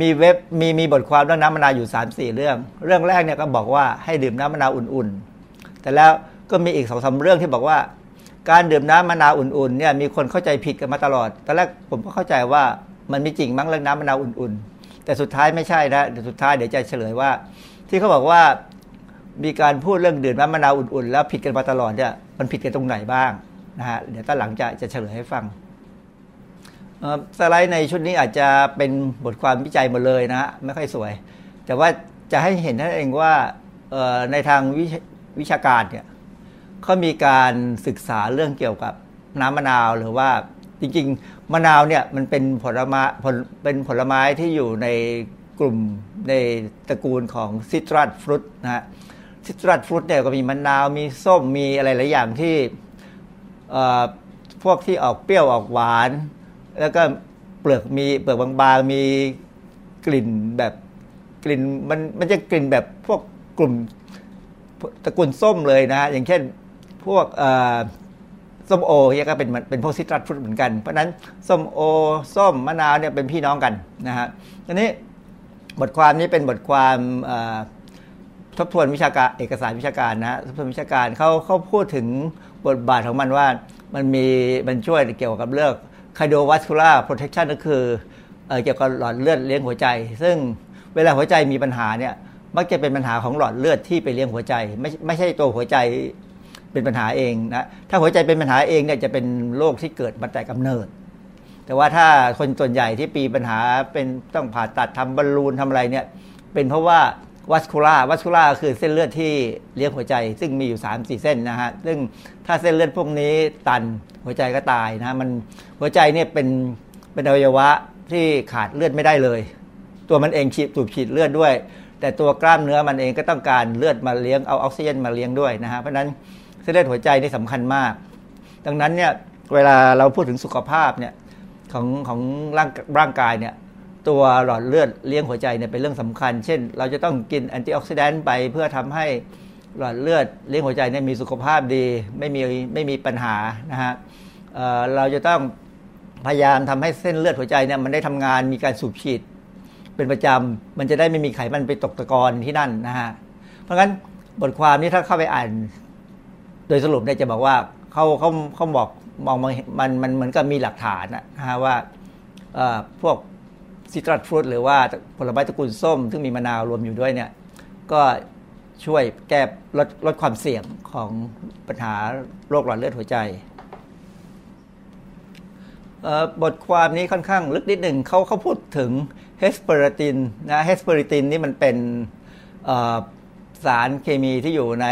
มีเว็บมีมีบทความเรื่องน้ำมะนาวอยู่ 3 4 เรื่อง เรื่องแรกเนี่ยก็บอกว่าให้ดื่มน้ำมะนาวอุ่นๆ แต่แล้วก็มีอีกสองสาเรื่องที่บอกว่า การดื่มน้ำมะนาวอุ่นๆเนี่ยมีคนเข้าใจผิดกันมาตลอดตอนแรกผมก็เข้าใจว่ามันมีจริงมั้งเรื่องน้ำมะนาวอุ่นๆ แต่สุดท้ายไม่ใช่นะเดี๋ยวสุดท้ายเดี๋ยวจะเฉลยว่า ที่เขาบอกว่ามีการพูดเรื่องดื่มน้ำมะนาวอุ่นๆ แล้วผิดกันมาตลอดเนี่ยมันผิดกันตรงไหนบ้างนะฮะเดี๋ยวตอนหลังจะจะเฉลยให้ฟังสไลด์ในชุดนี้อาจจะเป็นบทความวิจัยหมดเลยนะฮะไม่ค่อยสวย แต่ว่าจะให้เห็นนั่นเองว่าในทาง วิชาการเนี่ยเขามีการศึกษาเรื่องเกี่ยวกับน้ำมะนาวหรือว่าจริงๆ มะนาวเนี่ยมันเป็นผลไม้ผลเป็นผลไม้ที่อยู่ในกลุ่มในตระกูลของซิตรัสฟรุตนะฮะซิตรัสฟรุตเนี่ยก็มีมะนาวมีส้มมีอะไรหลายอย่างที่เอ่อพวกที่ออกเปรี้ยวออกหวาน แล้วก็เปลือกมีเปลือกบางๆมีกลิ่นแบบกลิ่นมันมันจะกลิ่นแบบพวกกลุ่ม ตระกูลส้มเลยนะ อย่างเช่นพวกส้มโอเนี่ยก็เป็นเป็นพวกซิตรัสฟรุตเหมือนกัน เพราะนั้นส้มโอส้มมะนาวเนี่ยเป็นพี่น้องกันนะฮะทีนี้บทความนี้เป็นบทความทบทวนวิชาการเอกสารวิชาการนะทบทวนวิชาการเขาเขาพูดถึงบทบาทของมันว่ามันมีมันช่วยเกี่ยวกับเรื่อง cardiovascular protection ก็คือเเกี่ยวกับหลอดเลือดเลี้ยงหัวใจ ซึ่งเวลาหัวใจมีปัญหาเนี่ย มักจะเป็นปัญหาของหลอดเลือดที่ไปเลี้ยงหัวใจ ไม่ไม่ใช่ตัวหัวใจเป็นปัญหาเองนะถ้าหัวใจเป็นปัญหาเองเนี่ยจะเป็นโรคที่เกิดมาแต่กำเนิด แต่ว่าถ้าคนส่วนใหญ่ที่ปีปัญหาเป็นต้องผ่าตัดทำบอลลูนทำอะไรเนี่ยเป็นเพราะว่าวัสคูล่าวัสคูล่าคือเส้นเลือดที่เลี้ยงหัวใจ ซึ่งมีอยู่3ามสี่เส้นนะฮะซึ่งถ้าเส้นเลือดพวกนี้ตันหัวใจก็ตายนะมันหัวใจเนี่ยเป็นเป็นอวัยวะที่ขาดเลือดไม่ได้เลย ตัวมันเองฉีดสูบฉีดเลือดด้วย แต่ตัวกล้ามเนื้อมันเองก็ต้องการเลือดมาเลี้ยงเอาออกซิเจนมาเลี้ยงด้วยนะฮะเพราะนั้นเส้นเลือดหัวใจนี่สำคัญมาก ดังนั้นเนี่ยเวลาเราพูดถึงสุขภาพเนี่ยของของร่างร่างกายเนี่ยตัวหลอดเลือดเลี้ยงหัวใจเนี่ยเป็นเรื่องสำคัญ เช่น เราจะต้องกินแอนตี้ออกซิแดนต์ไปเพื่อทำให้หลอดเลือดเลี้ยงหัวใจเนี่ยมีสุขภาพดีไม่มีไม่มีปัญหานะฮะเเราจะต้องพยายามทำให้เส้นเลือดหัวใจเนี่ยมันได้ทำงานมีการสูบฉีด เป็นประจำมันจะได้ไม่มีไขมันไปตกตะกอนที่นั่นนะฮะเพราะงั้นบทความนี้ถ้าเข้าไปอ่าน โดยสรุปเนี่ยจะบอกว่าเขาเขาเขาบอกมองมันมันเหมือนกับมีหลักฐานนะฮะว่าพวกซิตรัสฟรุตหรือว่าผลไม้ตระกูลส้ม ซึ่งมีมะนาวรวมอยู่ด้วยเนี่ยก็ช่วยแก้ลดลดความเสี่ยงของปัญหาโรคหลอดเลือดหัวใจ บทความนี้ค่อนข้างลึกนิดหนึ่งเขาเขาพูดถึง hesperetin นะ hesperetin นี่มันเป็นสารเคมีที่อยู่ใน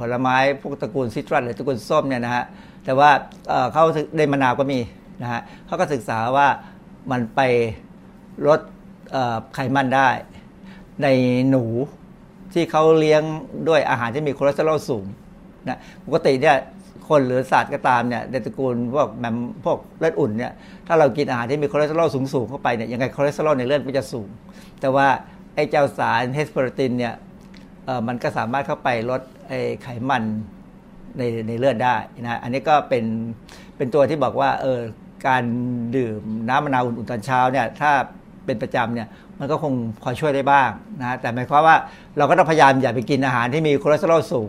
ผลไม้พวกตระกูล citrus หรือตระกูลส้มเนี่ยนะฮะแต่ว่าเขาในมะนาวก็มีนะฮะเขาก็ศึกษาว่ามันไปลดไขมันได้ ในหนูที่เขาเลี้ยงด้วยอาหารที่มีคอเลสเตอรอลสูงนะปกติเนี่ย คนหรือสัตว์ก็ตามเนี่ยในตระกูลพวก mammal พวกเลือดอุ่นเนี่ยถ้าเรากินอาหารที่มีคอเลสเตอรอลสูงสูงเข้าไปเนี่ยยังไงคอเลสเตอรอลในเลือดก็จะสูง แต่ว่าไอ้เจ้าสาร hesperetin เนี่ยมันก็สามารถเข้าไปลดไอ้ไขมันในในเลือดได้นะอันนี้ก็เป็นเป็นตัวที่บอกว่าเออการดื่มน้ำมะนาวอุ่นๆตอนเช้าเนี่ยถ้าเป็นประจำเนี่ยมันก็คงพอช่วยได้บ้างนะแต่หมายความว่าเราก็ต้องพยายามอย่าไปกินอาหารที่มีคอเลสเตอรอลสูง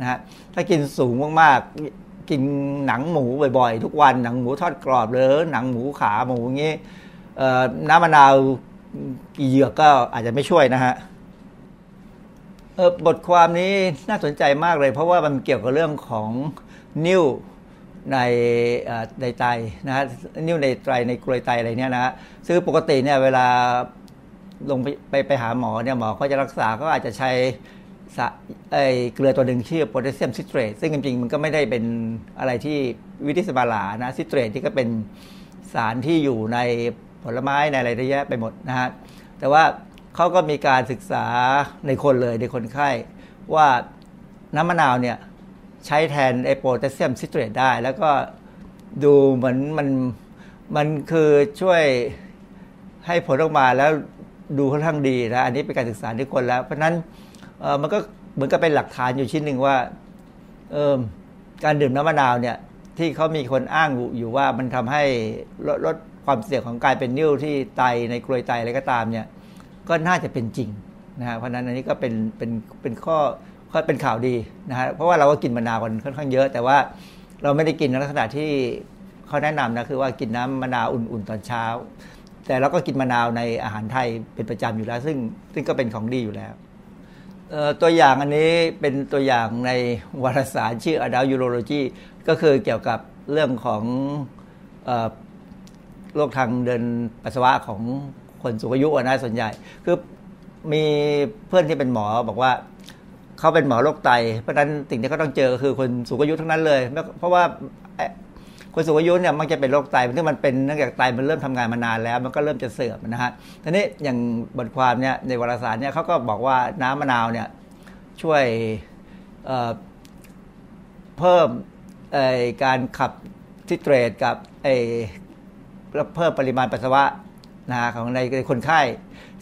นะฮะถ้ากินสูงมากๆ กินหนังหมูบ่อยๆ ทุกวันหนังหมูทอดกรอบหรือหนังหมูขาหมูอย่างนี้น้ำมะนาวกี่เหยือกก็อาจจะไม่ช่วยนะฮะบทความนี้น่าสนใจมากเลย เพราะว่ามันเกี่ยวกับเรื่องของนิ้วในในไตนะฮะนิ้วในไตในกลวยไตอะไรเนี่ยนะฮะซึ่งปกติเนี่ยเวลาลงไปไปไปหาหมอเนี่ยหมอเขาจะรักษาก็อาจจะใช้ เกลือตัวหนึ่งชื่อโพแทสเซียมซิตรตซึ่งจริงๆ มันก็ไม่ได้เป็นอะไรที่วิธีสบาลานะซิตรตที่ก็เป็นสารที่อยู่ในผลไม้ในอะไรเยอะไปหมดนะฮะแต่ว่าเขาก็มีการศึกษาในคนเลยในคนไข้ว่าน้ำมะนาวเนี่ยใช้แทนไอโพแทสเซียมซิตรตได้ แล้วก็ดูเหมือนมันมันคือช่วยให้ผลออกมาแล้วดูค่อนข้างดีนะอันนี้เป็นการศึกษาที่คนแล้ว เพราะนั้น มันก็เหมือนกับเป็นหลักฐานอยู่ชิ้นหนึ่งว่าการดื่มน้ำมะนาวเนี่ย ที่เขามีคนอ้างอยู่ว่ามันทำให้ลดลดความเสี่ยงของการเป็นนิ่วที่ไตในกลวยไตอะไรก็ตามเนี่ย ก็น่าจะเป็นจริงนะฮะเพราะนั้นอันนี้ก็เป็นเป็นเป็นข้อก็เป็นข่าวดีนะฮะเพราะว่าเราก็กินมะนาวกันค่อนข้างเยอะ แต่ว่าเราไม่ได้กินในลักษณะที่เขาแนะนำนะคือว่ากินน้ำมะนาวอุ่นๆตอนเช้า แต่เราก็กินมะนาวในอาหารไทยเป็นประจำอยู่แล้ว ซึ่งซึ่งก็เป็นของดีอยู่แล้ว ตัวอย่างอันนี้เป็นตัวอย่างในวารสารชื่อ Adult Urology ก็คือเกี่ยวกับเรื่องของโรคทางเดินปัสสาวะของคนสูงอายุนะส่วนใหญ่ คือมีเพื่อนที่เป็นหมอบอกว่าเขาเป็นหมอโรคไต เพราะฉะนั้นสิ่งที่เขาต้องเจอคือคนสูงอายุทั้งนั้นเลย เพราะว่า คนสูงอายุเนี่ยมันจะเป็นโรคไตที่มันเป็นเนื่องจากไตมันเริ่มทำงานมานานแล้ว มันก็เริ่มจะเสื่อมนะฮะทีนี้อย่างบทความเนี่ยในวารสารเนี่ยเขาก็บอกว่าน้ำมะนาวเนี่ยช่วยเพิ่มการขับ citrate กับเพิ่มปริมาณปัสสาวะนะของในคนไข้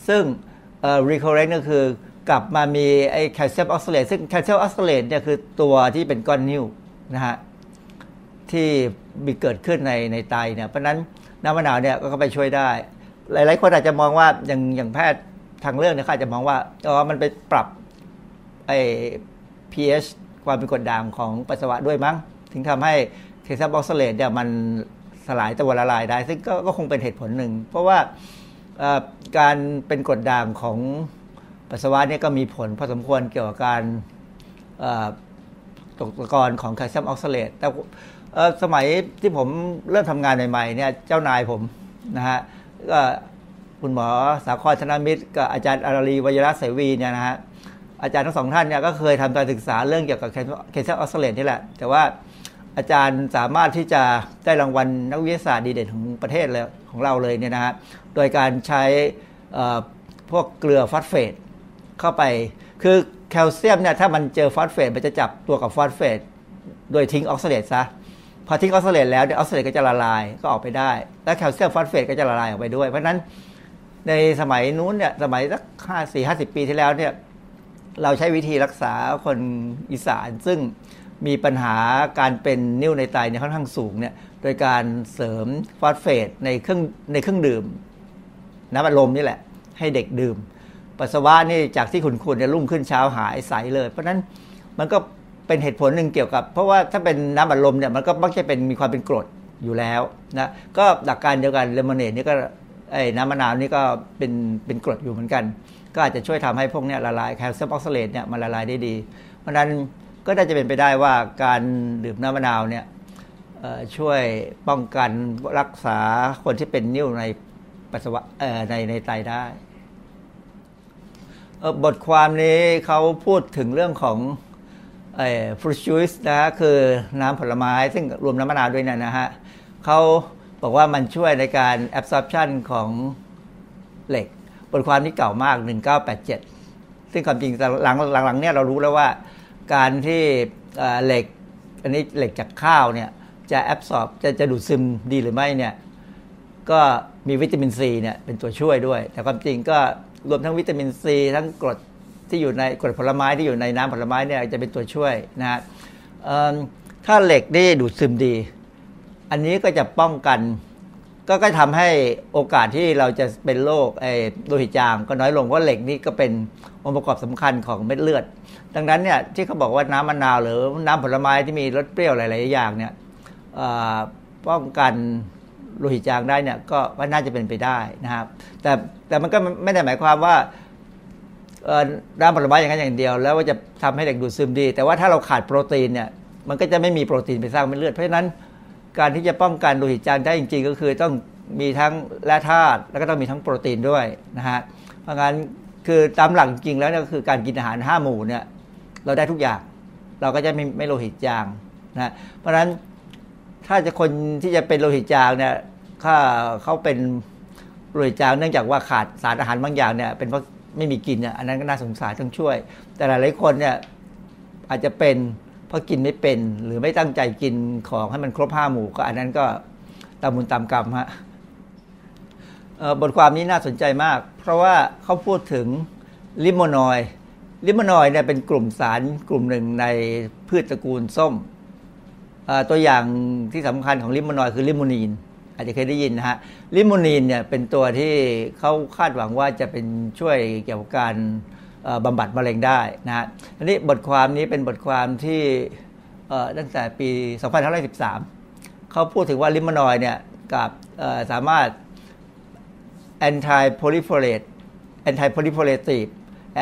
ซึ่ง recurrent ก็คือกลับมามีไอ้แคลเซียม oxalate ซึ่งแคลเซียม oxalate เนี่ยคือตัวที่เป็นก้อนนิ่วนะฮะ ที่มีเกิดขึ้นในในไตเนี่ยเพราะนั้นน้ำมะนาวเนี่ยก็ไปช่วยได้ หลาย ๆ คนอาจจะมองว่าอย่างอย่างแพทย์ทางเลือกเนี่ยเขาอาจจะมองว่าอ๋อมันไปปรับไอ้ pH ความเป็นกรดด่างของปัสสาวะด้วยมั้ง ถึงทำให้แคลเซียม oxalate เนี่ยมันสลายตัวละลายได้ ซึ่งก็ก็คงเป็นเหตุผลหนึ่ง เพราะว่าการเป็นกรดด่างของปัสสาวะเนี่ยก็มีผลพอสมควรเกี่ยวกับการตกตะกอนของแคลเซียม oxalate แต่ สมัยที่ผมเริ่มทำงานใหม่ๆเนี่ยเจ้านายผมนะฮะก็คุณหมอสาครธนมิตต์กับอาจารย์อารีวัลยะเสวีเนี่ยนะฮะอาจารย์ทั้งสองท่านเนี่ยก็เคยทำการศึกษาเรื่องเกี่ยวกับแคลเซียม oxalate นี่แหละ แต่ว่าอาจารย์สามารถที่จะได้รางวัลนักวิทยาศาสตร์ดีเด่นของประเทศเลยของเราเลยเนี่ยนะฮะโดยการใช้พวกเกลือฟอสเฟตเข้าไป คือแคลเซียมเนี่ยถ้ามันเจอฟอสเฟตมันจะจับตัวกับฟอสเฟตโดยทิ้ง oxalate ซะ พอทิ้ง oxalate แล้วเนี่ย oxalate ก็จะละลายก็ออกไปได้ แล้วแคลเซียมฟอสเฟตก็จะละลายออกไปด้วย เพราะฉะนั้นในสมัยนู้นเนี่ยสมัยสักห้าสี่ห้าสิบปีที่แล้วเนี่ยเราใช้วิธีรักษาคนอีสานซึ่งมีปัญหาการเป็นนิ่วในไตเนี่ยค่อนข้างสูงเนี่ยโดยการเสริมฟอสเฟตในเครื่องในเครื่องดื่ม น้ำอัดลมนี่แหละ ให้เด็กดื่ม ปัสสาวะนี่จากที่ขุ่นๆเนี่ยรุ่งขึ้นเช้าหายใสเลย เพราะฉะนั้นมันก็ เป็นเหตุผลหนึ่งเกี่ยวกับ เพราะว่าถ้าเป็นน้ำอัดลมเนี่ยมันก็มักจะเป็นมีความเป็นกรดอยู่แล้วนะก็หลักการเดียวกันเลมอนเนดนี่ก็ไอ้น้ำมะนาวนี่ก็เป็นเป็นกรดอยู่เหมือนกัน ก็อาจจะช่วยทำให้พวกเนี้ยละลายแคลเซียมออกซาเลตเนี่ยมันละลายได้ดี เพราะนั้นก็น่าจะเป็นไปได้ว่าการดื่มน้ำมะนาวเนี่ยช่วยป้องกันรักษาคนที่เป็นนิ่วในปัสสาวะในในไตได้บทความนี้เขาพูดถึงเรื่องของ ฟรุตชูสนะฮะคือน้ำผลไม้ ซึ่งรวมน้ำมะนาวด้วยเนยนะฮะเขาบอกว่ามันช่วยในการ absorption ของเหล็ก บทความนี้เก่ามาก 1987 ซึ่งความจริงหลังหลังๆเนี่ยเรารู้แล้วว่า การที่เหล็ก อันนี้เหล็กจากข้าวเนี่ยจะแอบสอบจะจะดูดซึมดีหรือไม่เนี่ยก็มีวิตามินซีเนี่ยเป็นตัวช่วยด้วย แต่ความจริงก็รวมทั้งวิตามินซีทั้งกรด ที่อยู่ในกรดผลไม้ที่อยู่ในน้ำผลไม้เนี่ยจะเป็นตัวช่วยนะฮะถ้าเหล็กนี่ดูดซึมดี อันนี้ก็จะป้องกัน ก็ก็ทำให้โอกาสที่เราจะเป็นโรคไอ้โลหิตจางก็น้อยลงเพราะเหล็กนี่ก็เป็นองค์ประกอบสำคัญของเม็ดเลือด ดังนั้นเนี่ยที่เขาบอกว่าน้ำมะนาวหรือน้ำผลไม้ที่มีรสเปรี้ยวหลาย ๆ อย่างเนี่ยป้องกันโลหิตจางได้เนี่ยก็ว่าน่าจะเป็นไปได้นะครับ แต่แต่มันก็ไม่ได้หมายความว่า น้ำผลไม้อย่างนั้นอย่างเดียว แล้วว่าจะทำให้เด็กดูดซึมดี แต่ว่าถ้าเราขาดโปรตีนเนี่ยมันก็จะไม่มีโปรตีนไปสร้างเม็ดเลือดเพราะฉะนั้นการที่จะป้องกันโลหิตจางได้จริง ๆ ก็คือต้องมีทั้งแร่ธาตุแล้วก็ต้องมีทั้งโปรตีนด้วยนะฮะเพราะงั้นคือตามหลักจริงแล้วเนี่ยก็คือการกินอาหารห้าหมู่เนี่ยเราได้ทุกอย่าง เราก็จะไม่ไม่โลหิตจางนะเพราะฉะนั้นถ้าจะคนที่จะเป็นโลหิตจางเนี่ยถ้าเขาเป็นโลหิตจางเนื่องจากว่าขาดสารอาหารบางอย่างเนี่ยเป็นเพราะ ไม่มีกินเนี่ยอันนั้นก็น่าสงสารต้องช่วย แต่หลายๆคนเนี่ยอาจจะเป็นเพราะกินไม่เป็น หรือไม่ตั้งใจกินของให้มันครบห้าหมู่ก็อันนั้นก็ตามบุญตามกรรมฮะบทความนี้น่าสนใจมาก เพราะว่าเขาพูดถึงลิโมนอยลิโมนอยเนี่ยเป็นกลุ่มสารกลุ่มหนึ่งในพืชตระกูลส้มตัวอย่างที่สำคัญของลิโมนอยคือลิโมนีน อาจจะเคยได้ยินนะฮะลิโมนีนเนี่ยเป็นตัวที่เขาคาดหวังว่าจะเป็นช่วยเกี่ยวกับการบำบัดมะเร็งได้นะฮะอันนี้บทความนี้เป็นบทความที่ตั้งแต่ปี 2513 เขาพูดถึงว่าลิโมนอยด์เนี่ยกับสามารถ anti proliferate anti proliferative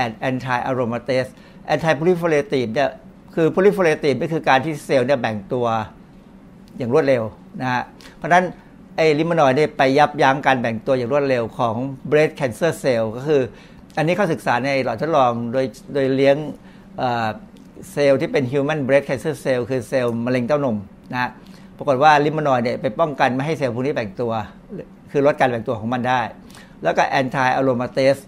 and anti aromatase anti proliferative เนี่ยคือ proliferative ก็คือการที่เซลล์เนี่ยแบ่งตัวอย่างรวดเร็วนะฮะเพราะฉะนั้น อลิมนอยด์เนี่ยไปยับยั้งการแบ่งตัวอย่างรวดเร็วของ breast cancer cell ก็คือ อันนี้เขาศึกษาในหลอดทดลองโดยโดยเลี้ยงเซลล์ที่เป็น human breast cancer cell คือเซลล์มะเร็งเต้านมนะปรากฏว่า limonoid เนี่ยไปป้องกันไม่ให้เซลล์พวกนี้แบ่งตัว คือลดการแบ่งตัวของมันได้ แล้วก็ anti aromatase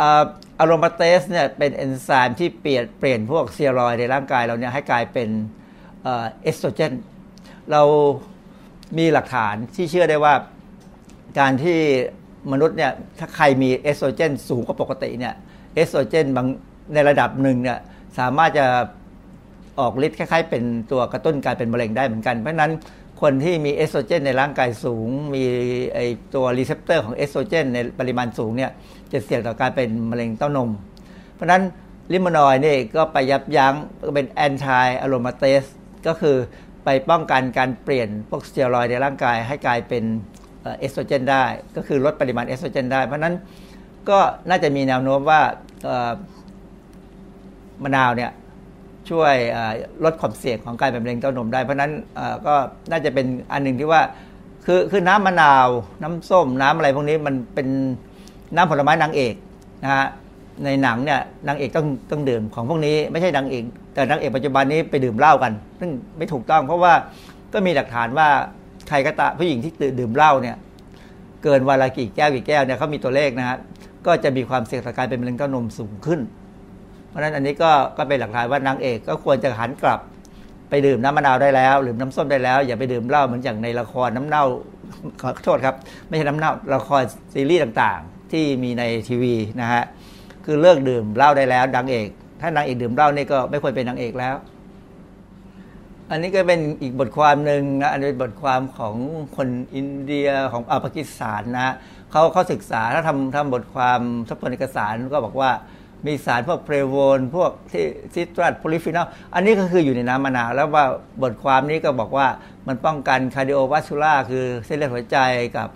aromatase เนี่ยเป็นเอนไซม์ที่เปลี่ยนเปลี่ยนพวกสเตียรอยด์ในร่างกายเราเนี่ยให้กลายเป็นเอสโตรเจน เรา มีหลักฐานที่เชื่อได้ว่าการที่มนุษย์เนี่ยถ้าใครมีเอสโตรเจนสูงกว่าปกติเนี่ยเอสโตรเจนบางในระดับหนึ่งเนี่ยสามารถจะออกฤทธิ์คล้ายๆ เป็นตัวกระตุ้นการเป็นมะเร็งได้เหมือนกัน เพราะนั้นคนที่มีเอสโตรเจนในร่างกายสูง มีไอ้ตัว receptor ของเอสโตรเจนในปริมาณสูงเนี่ยจะเสี่ยงต่อการเป็นมะเร็งเต้านม เพราะฉะนั้น limonoid นี่ก็ไปยับยั้งเป็น anti aromatase ก็คือ ไปป้องกันการเปลี่ยนพวกสเตียรอยด์ในร่างกายให้กลายเป็นเอสโตรเจนได้ ก็คือลดปริมาณเอสโตรเจนได้ เพราะฉะนั้นก็น่าจะมีแนวโน้มว่ามะนาวเนี่ยช่วยลดความเสี่ยงของการเป็นมะเร็งเต้านมได้ เพราะนั้นก็น่าจะเป็นอันหนึ่งที่ว่าคือคือน้ำมะนาวน้ำส้มน้ำอะไรพวกนี้มันเป็นน้ำผลไม้นางเอกนะฮะในหนังเนี่ยนางเอกต้องต้องดื่มของพวกนี้ไม่ใช่นางเอก แต่นางเอกปัจจุบันนี้ไปดื่มเหล้ากัน ซึ่งไม่ถูกต้อง เพราะว่าก็มีหลักฐานว่าใครก็ตะผู้หญิงที่ดื่มเหล้าเนี่ยเกินวันละกี่แก้วกี่แก้วเนี่ยเขามีตัวเลขนะฮะก็จะมีความเสี่ยงต่อการเป็นมะเร็งเต้านมสูงขึ้น เพราะฉะนั้นอันนี้ก็ก็เป็นหลักฐานว่านางเอกก็ควรจะหันกลับไปดื่มน้ำมะนาวได้แล้วหรือน้ำส้มได้แล้ว อย่าไปดื่มเหล้าเหมือนอย่างในละครน้ำเน่าขอโทษครับ ไม่ใช่น้ำเน่าละครซีรีส์ต่างๆ ที่มีในทีวีนะฮะคือเลิกดื่มเหล้าได้แล้วดังเอก ถ้านางเอกดื่มเหล้านี่ก็ไม่ควรเป็นนางเอกแล้ว อันนี้ก็เป็นอีกบทความหนึ่งนะอันนี้เป็นบทความของคนอินเดียของอาปากีสถานนะเขาเขาศึกษาถ้าทำทำบทความทบทวนเอกสารก็บอกว่ามีสารพวก flavone พวกที่ citrus polyphenol อันนี้ก็คืออยู่ในน้ำมะนาวแล้วว่าบทความนี้ก็บอกว่ามันป้องกัน cardiovascular คือเส้นเลือดหัวใจกับ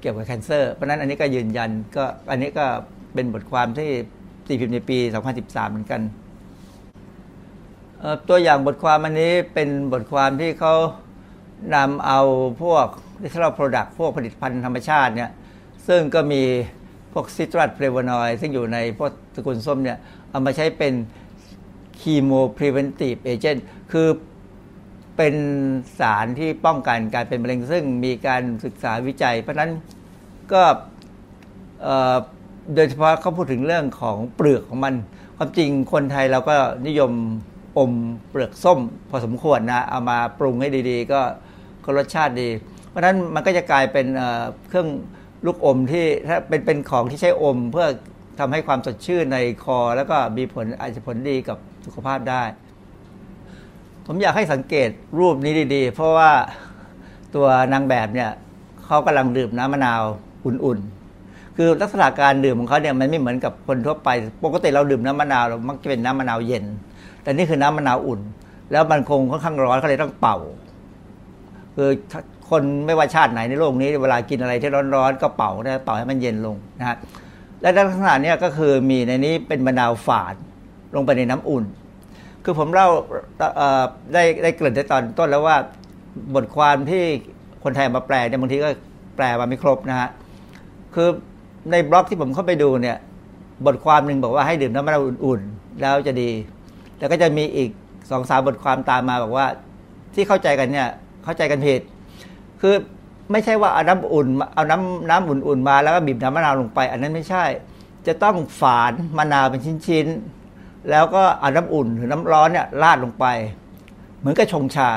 เกี่ยวกับ cancer เพราะนั้นอันนี้ก็ยืนยันก็อันนี้ก็เป็นบทความที่ ตีพิมพ์ในปี 2013 เหมือนกัน ตัวอย่างบทความอันนี้เป็นบทความที่เขานำเอาพวก natural product พวกผลิตภัณฑ์ธรรมชาติเนี่ย ซึ่งก็มีพวก citrus flavonoid ซึ่งอยู่ในพวกตระกูลส้มเนี่ย เอามาใช้เป็น chemopreventive agent คือเป็นสารที่ป้องกันการเป็นมะเร็งซึ่งมีการศึกษาวิจัย เพราะนั้นก็ โดยเฉพาะเขาพูดถึงเรื่องของเปลือกของมัน ความจริงคนไทยเราก็นิยมอมเปลือกส้ม พอสมควรนะ เอามาปรุงให้ดีๆ ก็ก็รสชาติดี เพราะฉะนั้นมันก็จะกลายเป็นเครื่องลูกอมที่ถ้าเป็นเป็นของที่ใช้อม เพื่อทำให้ความสดชื่นในคอ แล้วก็มีผลอาจจะผลดีกับสุขภาพได้ ผมอยากให้สังเกตรูปนี้ดีๆ เพราะว่าตัวนางแบบเนี่ยเขากำลังดื่มน้ำมะนาวอุ่นๆ คือลักษณะการดื่มของเขาเนี่ยมันไม่เหมือนกับคนทั่วไป ปกติเราดื่มน้ำมะนาวเรามักจะเป็นน้ำมะนาวเย็น แต่นี่คือน้ำมะนาวอุ่น แล้วมันคงค่อนข้างร้อนเขาเลยต้องเป่า คือคนไม่ว่าชาติไหนในโลกนี้เวลากินอะไรที่ร้อนๆก็เป่านะเป่าให้มันเย็นลงนะฮะและลักษณะนี้ก็คือมีในนี้เป็นมะนาวฝาดลงไปในน้ำอุ่น คือผมเล่าได้ได้เกริ่นในตอนต้นแล้วว่าบทความที่คนไทยมาแปลเนี่ยบางทีก็แปลมาไม่ครบนะฮะคือ ในบล็อกที่ผมเข้าไปดูเนี่ย บทความหนึ่งบอกว่าให้ดื่มน้ำมะนาวอุ่นๆ แล้วจะดี แล้วก็จะมีอีกสองสามบทความตามมาบอกว่า ที่เข้าใจกันเนี่ย เข้าใจกันผิดคือไม่ใช่ว่าเอาน้ำอุ่น เอาน้ำน้ำอุ่นๆมาแล้วก็บีบน้ำมะนาวลงไป อันนั้นไม่ใช่ จะต้องฝานมะนาวเป็นชิ้นๆ แล้วก็เอาน้ำอุ่นหรือน้ำร้อนเนี่ยราดลงไป เหมือนกับชงชา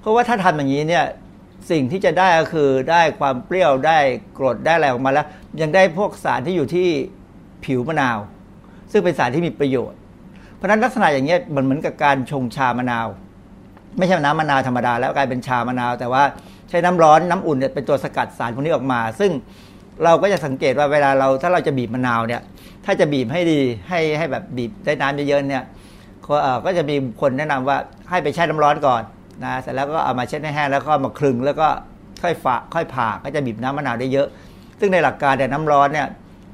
เพราะว่าถ้าทำอย่างนี้เนี่ย สิ่งที่จะได้ก็คือได้ความเปรี้ยวได้กรดได้อะไรออกมาแล้ว ยังได้พวกสารที่อยู่ที่ผิวมะนาว ซึ่งเป็นสารที่มีประโยชน์ เพราะนั้นลักษณะอย่างเงี้ยมันเหมือนกับการชงชามะนาว ไม่ใช่น้ำมะนาวธรรมดา แล้วกลายเป็นชามะนาว แต่ว่าใช้น้ำร้อนน้ำอุ่นเนี่ยเป็นตัวสกัดสารพวกนี้ออกมา ซึ่งเราก็จะสังเกตว่าเวลาเราถ้าเราจะบีบมะนาวเนี่ย ถ้าจะบีบให้ดีให้ให้แบบบีบได้น้ำเยอะๆเนี่ยก็จะมีคนแนะนำว่าให้ไปแช่น้ำร้อนก่อน นะเสร็จแล้วก็เอามาเช็ดให้แห้งแล้วก็มาคลึงแล้วก็ค่อยฝาค่อยผ่าก็จะบีบน้ำมะนาวได้เยอะ ซึ่งในหลักการแต่น้ำร้อนเนี่ย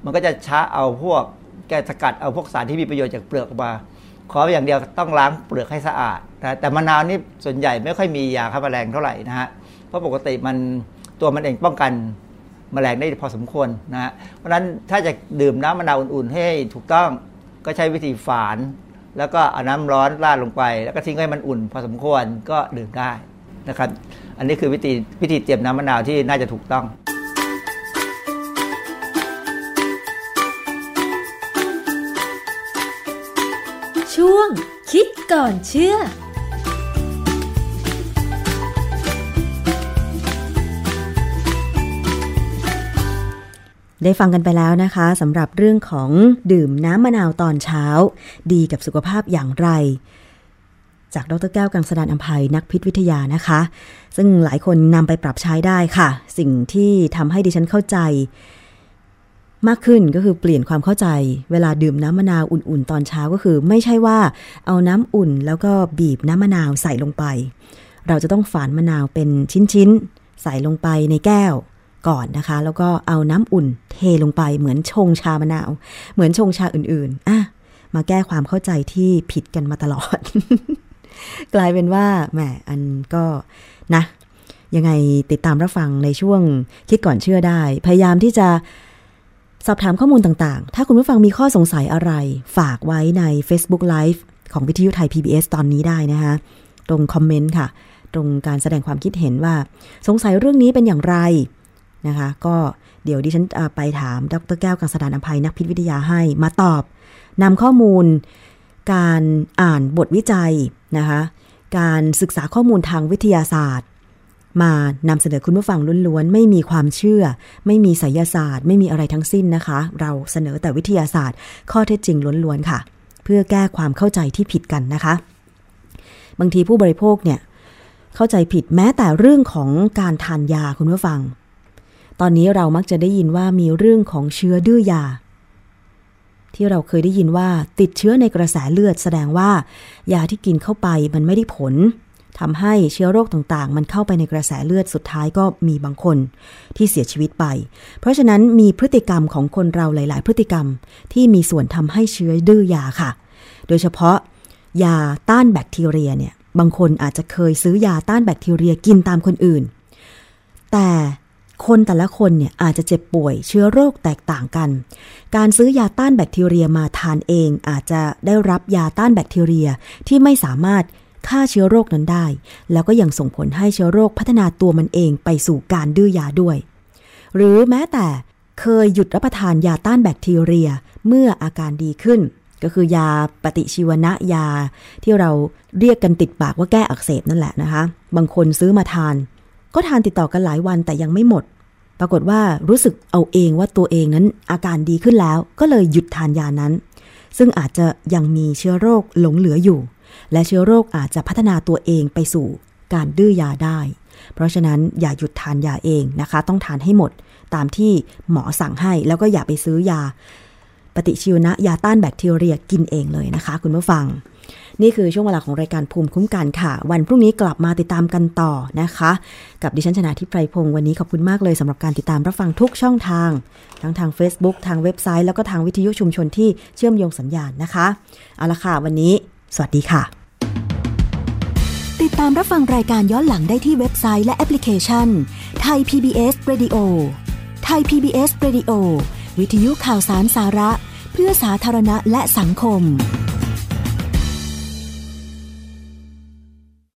มันก็จะช้าเอาพวกแกสกัดเอาพวกสารที่มีประโยชน์จากเปลือกออกมา ขออย่างเดียวต้องล้างเปลือกให้สะอาดนะแต่มะนาวนี่ส่วนใหญ่ไม่ค่อยมียาฆ่าแมลงเท่าไหร่นะฮะเพราะปกติมันตัวมันเองป้องกันแมลงได้พอสมควรนะฮะเพราะฉะนั้นถ้าจะดื่มน้ำมะนาวอุ่นๆ ให้ถูกต้องก็ใช้วิธีฝาน แล้วก็เอาน้ำร้อนราดลงไป แล้วก็ทิ้งให้มันอุ่น พอสมควรก็ดื่มได้นะครับ อันนี้คือวิธีวิธีเตรียมน้ำมะนาวที่น่าจะถูกต้องช่วงคิดก่อนเชื่อ ได้ฟังกันไปแล้วนะคะสำหรับเรื่องของดื่มน้ำมะนาวตอนเช้า ดีกับสุขภาพอย่างไร จากดรแก้วกังสดานอัมภัยนักพิษวิทยานะคะ ซึ่งหลายคนนำไปปรับใช้ได้ค่ะ สิ่งที่ทำให้ดิฉันเข้าใจ มากขึ้นก็คือเปลี่ยนความเข้าใจ เวลาดื่มน้ำมะนาวอุ่นๆ ตอนเช้าก็คือ ไม่ใช่ว่าเอาน้ำอุ่น แล้วก็บีบน้ำมะนาวใส่ลงไป เราจะต้องฝานมะนาวเป็นชิ้นๆใส่ลงไปในแก้ว ก่อนนะคะ แล้วก็เอาน้ำอุ่นเทลงไปเหมือนชงชามะนาว เหมือนชงชาอื่นๆอะมาแก้ความเข้าใจที่ผิดกันมาตลอด กลายเป็นว่าแหมอันก็นะ ยังไงติดตามรับฟังในช่วงคิดก่อนเชื่อได้ พยายามที่จะสอบถามข้อมูลต่างๆ ถ้าคุณผู้ฟังมีข้อสงสัยอะไร ฝากไว้ใน Facebook Live ของวิทยุไทย PBS ตอนนี้ได้นะคะตรงคอมเมนต์ค่ะ ตรงการแสดงความคิดเห็นว่า สงสัยเรื่องนี้เป็นอย่างไร นะคะ ก็เดี๋ยวดิฉันไปถามดรแก้วกังสดานอภัยนักพิษวิทยาให้มาตอบนำข้อมูลการอ่านบทวิจัยนะคะ การศึกษาข้อมูลทางวิทยาศาสตร์ มานำเสนอคุณผู้ฟังล้วนๆ ไม่มีความเชื่อ ไม่มีไสยศาสตร์ ไม่มีอะไรทั้งสิ้นนะคะ เราเสนอแต่วิทยาศาสตร์ ข้อเท็จจริงล้วนๆค่ะ เพื่อแก้ความเข้าใจที่ผิดกันนะคะ บางทีผู้บริโภคเนี่ยเข้าใจผิดแม้แต่เรื่องของการทานยาคุณผู้ฟัง ตอนนี้เรามักจะได้ยินว่ามีเรื่องของเชื้อดื้อยา ที่เราเคยได้ยินว่าติดเชื้อในกระแสเลือดแสดงว่า ยาที่กินเข้าไปมันไม่ได้ผลทำให้เชื้อโรคต่างๆ มันเข้าไปในกระแสเลือดสุดท้ายก็มีบางคนที่เสียชีวิตไป เพราะฉะนั้นมีพฤติกรรมของคนเราหลาย ๆ พฤติกรรมที่มีส่วนทำให้เชื้อดื้อยาค่ะ โดยเฉพาะ ยาต้านแบคทีเรียเนี่ยบางคนอาจจะเคยซื้อยาต้านแบคทีเรียกินตามคนอื่น แต่ คนแต่ละคนเนี่ยอาจจะเจ็บป่วยเชื้อโรคแตกต่างกัน การซื้อยาต้านแบคทีเรียมาทานเอง อาจจะได้รับยาต้านแบคทีเรียที่ไม่สามารถฆ่าเชื้อโรคนั้นได้ แล้วก็ยังส่งผลให้เชื้อโรคพัฒนาตัวมันเองไปสู่การดื้อยาด้วย หรือแม้แต่เคยหยุดรับประทานยาต้านแบคทีเรียเมื่ออาการดีขึ้น ก็คือยาปฏิชีวนะยาที่เราเรียกกันติดปากว่าแก้อักเสบนั่นแหละนะคะ บางคนซื้อมาทาน ก็ทานติดต่อกันหลายวันแต่ยังไม่หมด ปรากฏว่ารู้สึกเอาเองว่าตัวเองนั้นอาการดีขึ้นแล้ว ก็เลยหยุดทานยานั้น ซึ่งอาจจะยังมีเชื้อโรคหลงเหลืออยู่ และเชื้อโรคอาจจะพัฒนาตัวเองไปสู่การดื้อยาได้ เพราะฉะนั้นอย่าหยุดทานยาเองนะคะ ต้องทานให้หมด ตามที่หมอสั่งให้แล้วก็อย่าไปซื้อยา ปฏิชีวนะยาต้านแบคทีเรียกินเองเลยนะคะ คุณผู้ฟัง นี่คือช่วงเวลาของรายการภูมิคุ้มกันค่ะ วันพรุ่งนี้กลับมาติดตามกันต่อนะคะ กับดิฉันชนะทิพไพรพงศ์วันนี้ขอบคุณมากเลยสำหรับการติดตามรับฟังทุกช่องทาง ทั้งทาง Facebook ทางเว็บไซต์แล้วก็ทางวิทยุชุมชนที่เชื่อมโยงสัญญาณนะคะเอาละค่ะวันนี้ สวัสดีค่ะ ติดตามรับฟังรายการย้อนหลังได้ที่เว็บไซต์และแอปพลิเคชันไทย PBS Radio ไทย PBS Radio วิทยุข่าวสารสาระ เพื่อสาธารณะและสังคม